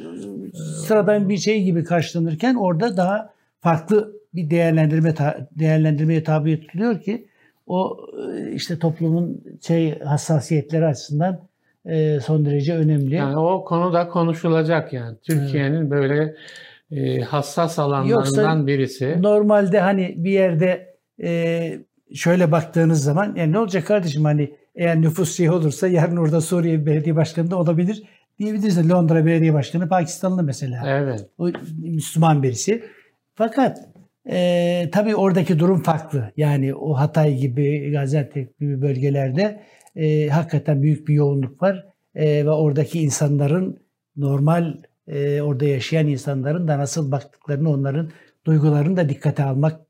sıradan bir şey gibi karşılanırken orada daha farklı bir değerlendirme değerlendirmeye tabi tutuluyor ki o e, işte toplumun şey hassasiyetleri açısından e, son derece önemli. Yani o konuda konuşulacak yani. Türkiye'nin böyle e, hassas alanlarından Yoksa birisi. Normalde hani bir yerde e, şöyle baktığınız zaman yani ne olacak kardeşim hani eğer nüfus şey olursa yarın orada Suriye Belediye Başkanı da olabilir diyebiliriz. Londra Belediye Başkanı Pakistanlı mesela. Evet. O Müslüman birisi. Fakat e, tabii oradaki durum farklı. Yani o Hatay gibi, Gaziantep gibi bölgelerde e, hakikaten büyük bir yoğunluk var. E, ve oradaki insanların normal e, orada yaşayan insanların da nasıl baktıklarını, onların duygularını da dikkate almak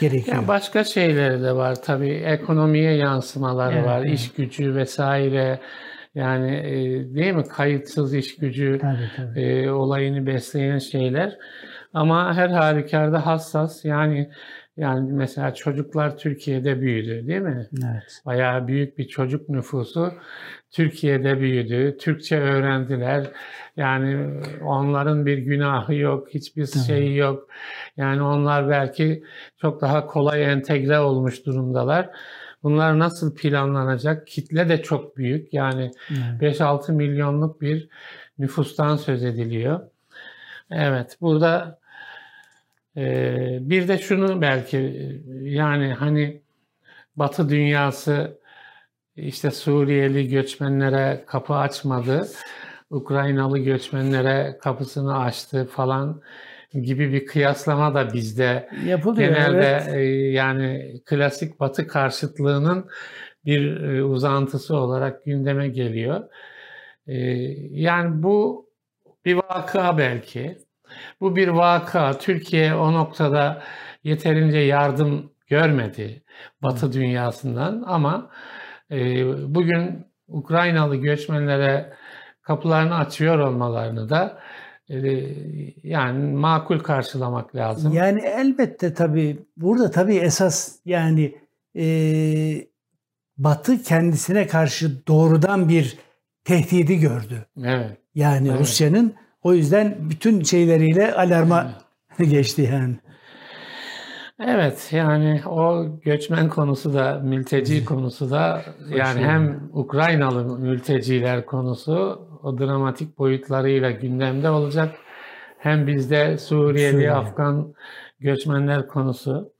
gerekiyor. Yani başka şeyleri de var tabii. Ekonomiye yansımaları Evet, var. evet. iş gücü vesaire. Yani e, değil mi? Kayıtsız iş gücü Tabii tabii. e, olayını besleyen şeyler. Ama her halükarda hassas. Yani yani mesela çocuklar Türkiye'de büyüdü, değil mi? Evet. Bayağı büyük bir çocuk nüfusu Türkiye'de büyüdü. Türkçe öğrendiler. Yani onların bir günahı yok, hiçbir şeyi yok. Yani onlar belki çok daha kolay entegre olmuş durumdalar. Bunlar nasıl planlanacak? Kitle de çok büyük. Yani Evet. 5-6 milyonluk bir nüfustan söz ediliyor. Evet, burada bir de şunu belki yani hani Batı dünyası işte Suriyeli göçmenlere kapı açmadı, Ukraynalı göçmenlere kapısını açtı falan gibi bir kıyaslama da bizde Yapılıyor. genelde evet. e, yani klasik Batı karşıtlığının bir e, uzantısı olarak gündeme geliyor. E, yani bu bir vaka belki. Bu bir vaka. Türkiye o noktada yeterince yardım görmedi Batı dünyasından ama e, bugün Ukraynalı göçmenlere kapılarını açıyor olmalarını da e, yani makul karşılamak lazım. Yani elbette tabii burada tabii esas yani e, Batı kendisine karşı doğrudan bir tehdidi gördü. Evet. Yani Evet. Rusya'nın o yüzden bütün şeyleriyle alarma [laughs] geçti yani. Evet yani o göçmen konusu da mülteci konusu da yani hem Ukraynalı mülteciler konusu o dramatik boyutlarıyla gündemde olacak. Hem bizde Suriyeli, Suriye. Afgan göçmenler konusu.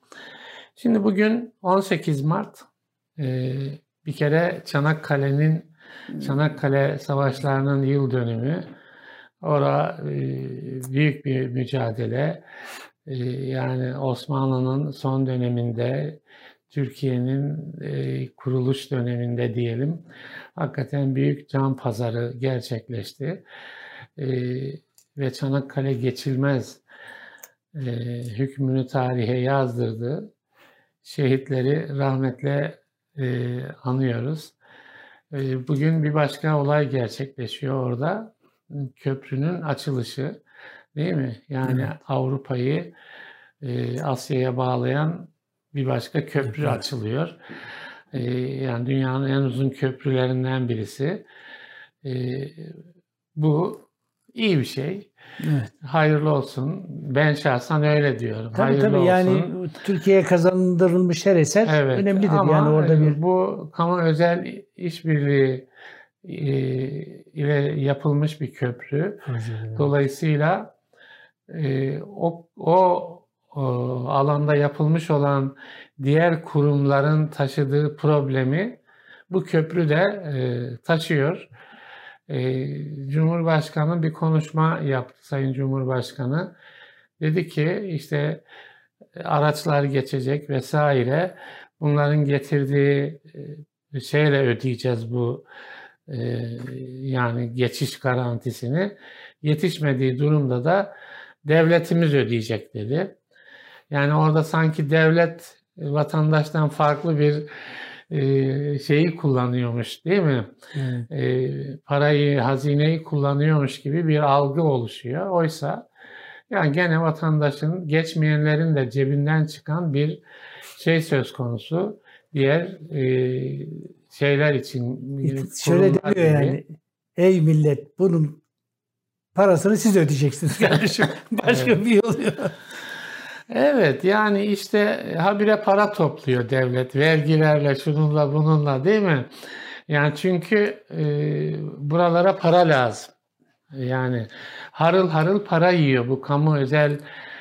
Şimdi bugün 18 Mart bir kere Çanakkale'nin Çanakkale Savaşları'nın yıl dönümü. Ora e, büyük bir mücadele. E, Yani Osmanlı'nın son döneminde, Türkiye'nin e, kuruluş döneminde diyelim, hakikaten büyük can pazarı gerçekleşti. Ve Çanakkale geçilmez hükmünü tarihe yazdırdı. Şehitleri rahmetle anıyoruz. Bugün bir başka olay gerçekleşiyor orada. Köprünün açılışı. Değil mi? Yani Evet. Avrupa'yı e, Asya'ya bağlayan bir başka köprü Köprü. açılıyor. E, yani dünyanın en uzun köprülerinden birisi. E, bu iyi bir şey. Evet. Hayırlı olsun. Ben şahsen öyle diyorum. Tabii Hayırlı tabii olsun. yani Türkiye'ye kazandırılmış her eser Evet, önemlidir. ama yani orada bir bu kamu özel işbirliği e, ile yapılmış bir köprü. Dolayısıyla e, o, o o alanda yapılmış olan diğer kurumların taşıdığı problemi bu köprü de e, taşıyor. E, Cumhurbaşkanı bir konuşma yaptı Sayın Cumhurbaşkanı. Dedi ki işte araçlar geçecek vesaire. Bunların getirdiği e, şeyle ödeyeceğiz bu e, yani geçiş garantisini. Yetişmediği durumda da devletimiz ödeyecek dedi. Yani orada sanki devlet vatandaştan farklı bir e, şeyi kullanıyormuş değil mi? Evet. E, parayı, hazineyi kullanıyormuş gibi bir algı oluşuyor. Oysa yani gene vatandaşın geçmeyenlerin de cebinden çıkan bir şey söz konusu. Diğer e, şeyler için Şöyle demiyor gibi. yani. Ey millet bunun parasını siz ödeyeceksiniz [laughs] kardeşim. Başka bir yol yok. Evet yani işte habire para topluyor devlet vergilerle şununla bununla değil mi? Yani çünkü e, buralara para lazım. Yani harıl harıl para yiyor bu kamu özel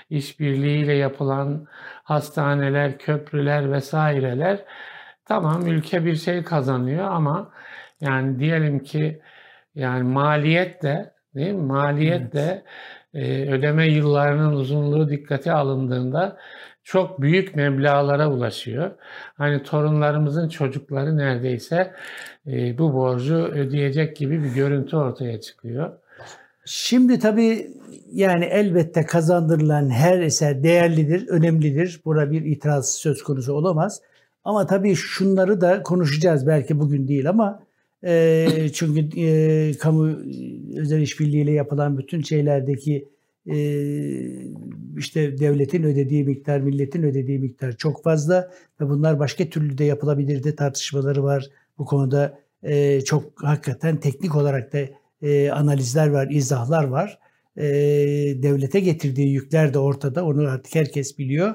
işbirliğiyle yapılan hastaneler, köprüler vesaireler. Tamam ülke bir şey kazanıyor ama yani diyelim ki yani maliyet de değil mi? Maliyet de e, ödeme yıllarının uzunluğu dikkate alındığında çok büyük meblağlara ulaşıyor. Hani torunlarımızın çocukları neredeyse e, bu borcu ödeyecek gibi bir görüntü ortaya çıkıyor. Şimdi tabii yani elbette kazandırılan her eser değerlidir, önemlidir. Buna bir itiraz söz konusu olamaz. Ama tabii şunları da konuşacağız belki bugün değil ama e, çünkü e, kamu özel işbirliğiyle yapılan bütün şeylerdeki e, işte devletin ödediği miktar, milletin ödediği miktar çok fazla ve bunlar başka türlü de yapılabilirdi tartışmaları var. Bu konuda e, çok hakikaten teknik olarak da e, analizler var, izahlar var. E, devlete getirdiği yükler de ortada. Onu artık herkes biliyor.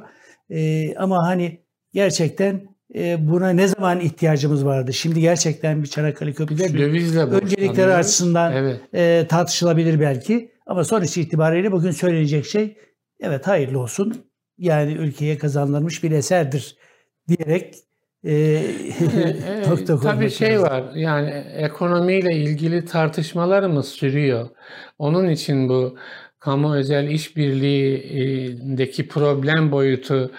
E, ama hani gerçekten e, buna ne zaman ihtiyacımız vardı? Şimdi gerçekten bir Çanakkale Köprüsü dövizle öncelikleri açısından Evet. e, tartışılabilir belki. Ama sonuç itibariyle bugün söylenecek şey evet hayırlı olsun. Yani ülkeye kazanılmış bir eserdir diyerek e, E, nokta tabii şey lazım. var yani ekonomiyle ilgili tartışmalarımız sürüyor. Onun için bu kamu özel işbirliğindeki problem boyutu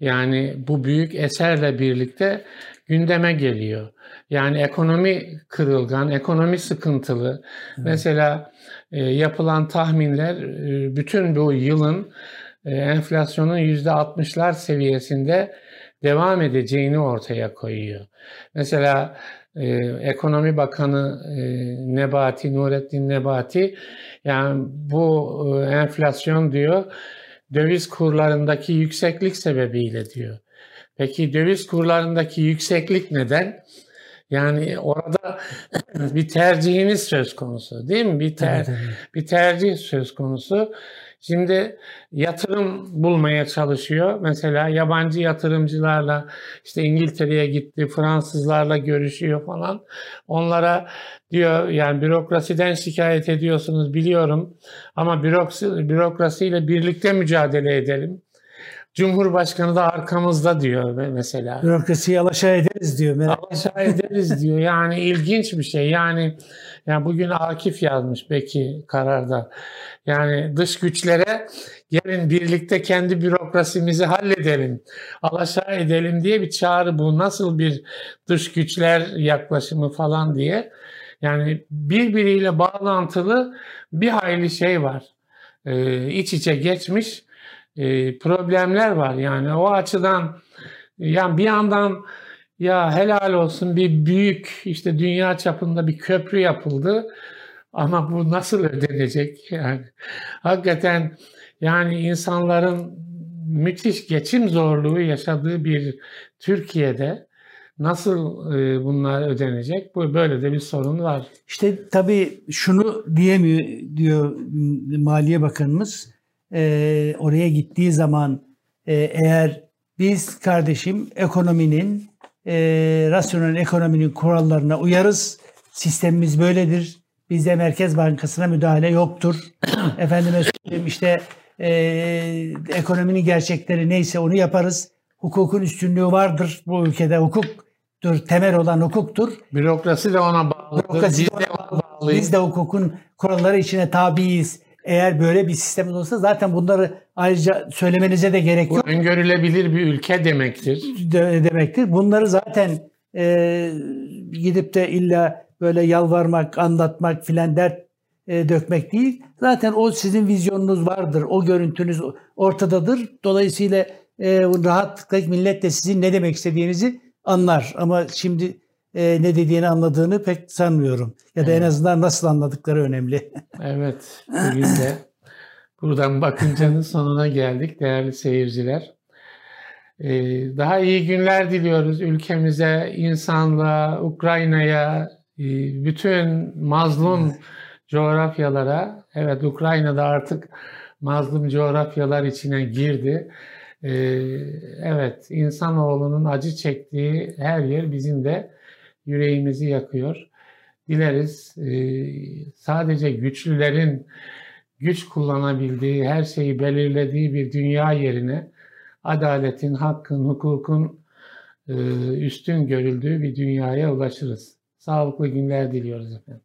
yani bu büyük eserle birlikte gündeme geliyor. Yani ekonomi kırılgan, ekonomi sıkıntılı. Mesela e, yapılan tahminler e, bütün bu yılın e, enflasyonun %60'lar seviyesinde devam edeceğini ortaya koyuyor. Mesela e, Ekonomi Bakanı e, Nebati, Nurettin Nebati yani bu e, enflasyon diyor döviz kurlarındaki yükseklik sebebiyle diyor. Peki döviz kurlarındaki yükseklik neden? Yani orada bir tercihiniz söz konusu değil mi? Bir ter, bir tercih söz konusu. Şimdi yatırım bulmaya çalışıyor. Mesela yabancı yatırımcılarla işte İngiltere'ye gitti, Fransızlarla görüşüyor falan. Onlara diyor yani bürokrasiden şikayet ediyorsunuz biliyorum ama bürokrasi, bürokrasiyle birlikte mücadele edelim. Cumhurbaşkanı da arkamızda diyor mesela. Bürokrasiyi alaşağı ederiz diyor. Merak Aşağı ederiz diyor. Yani ilginç bir şey. Yani yani bugün Akif yazmış belki kararda. Yani dış güçlere gelin birlikte kendi bürokrasimizi halledelim. Alaşağı edelim diye bir çağrı bu. Nasıl bir dış güçler yaklaşımı falan diye. Yani birbiriyle bağlantılı bir hayli şey var. Ee, iç içe geçmiş e, problemler var. Yani o açıdan yani bir yandan ya helal olsun bir büyük işte dünya çapında bir köprü yapıldı ama bu nasıl ödenecek yani hakikaten yani insanların müthiş geçim zorluğu yaşadığı bir Türkiye'de nasıl e, bunlar ödenecek bu böyle de bir sorun var. İşte tabii şunu diyemiyor diyor Maliye Bakanımız. Ee, oraya gittiği zaman e, eğer biz kardeşim ekonominin e, rasyonel ekonominin kurallarına uyarız. Sistemimiz böyledir. Bizde Merkez Bankası'na müdahale yoktur. [clears throat] Efendime söyleyeyim işte e, ekonominin gerçekleri neyse onu yaparız. Hukukun üstünlüğü vardır bu ülkede. Hukuktur, temel olan hukuktur. Bürokrasi de ona bağlıdır. Bürokrasi Biz de ona. Biz de hukukun kuralları içine tabiiz. Eğer böyle bir sistemimiz olsa zaten bunları ayrıca söylemenize de gerek Bu yok öngörülebilir bir ülke demektir. de- demektir. Bunları zaten e, gidip de illa böyle yalvarmak, anlatmak filan dert e, dökmek değil. Zaten o sizin vizyonunuz vardır. O görüntünüz ortadadır. Dolayısıyla e, rahatlıkla millet de sizin ne demek istediğinizi anlar. Ama şimdi e, ne dediğini anladığını pek sanmıyorum. Ya da en azından nasıl anladıkları önemli. [laughs] Evet, bugün de buradan bakıncanın sonuna geldik değerli seyirciler. Ee, daha iyi günler diliyoruz ülkemize, insanlığa, Ukrayna'ya, e, bütün mazlum coğrafyalara. Evet Ukrayna'da artık mazlum coğrafyalar içine girdi. Ee, evet insanoğlunun acı çektiği her yer bizim de yüreğimizi yakıyor. Dileriz e, sadece güçlülerin güç kullanabildiği, her şeyi belirlediği bir dünya yerine adaletin, hakkın, hukukun e, üstün görüldüğü bir dünyaya ulaşırız. Sağlıklı günler diliyoruz efendim.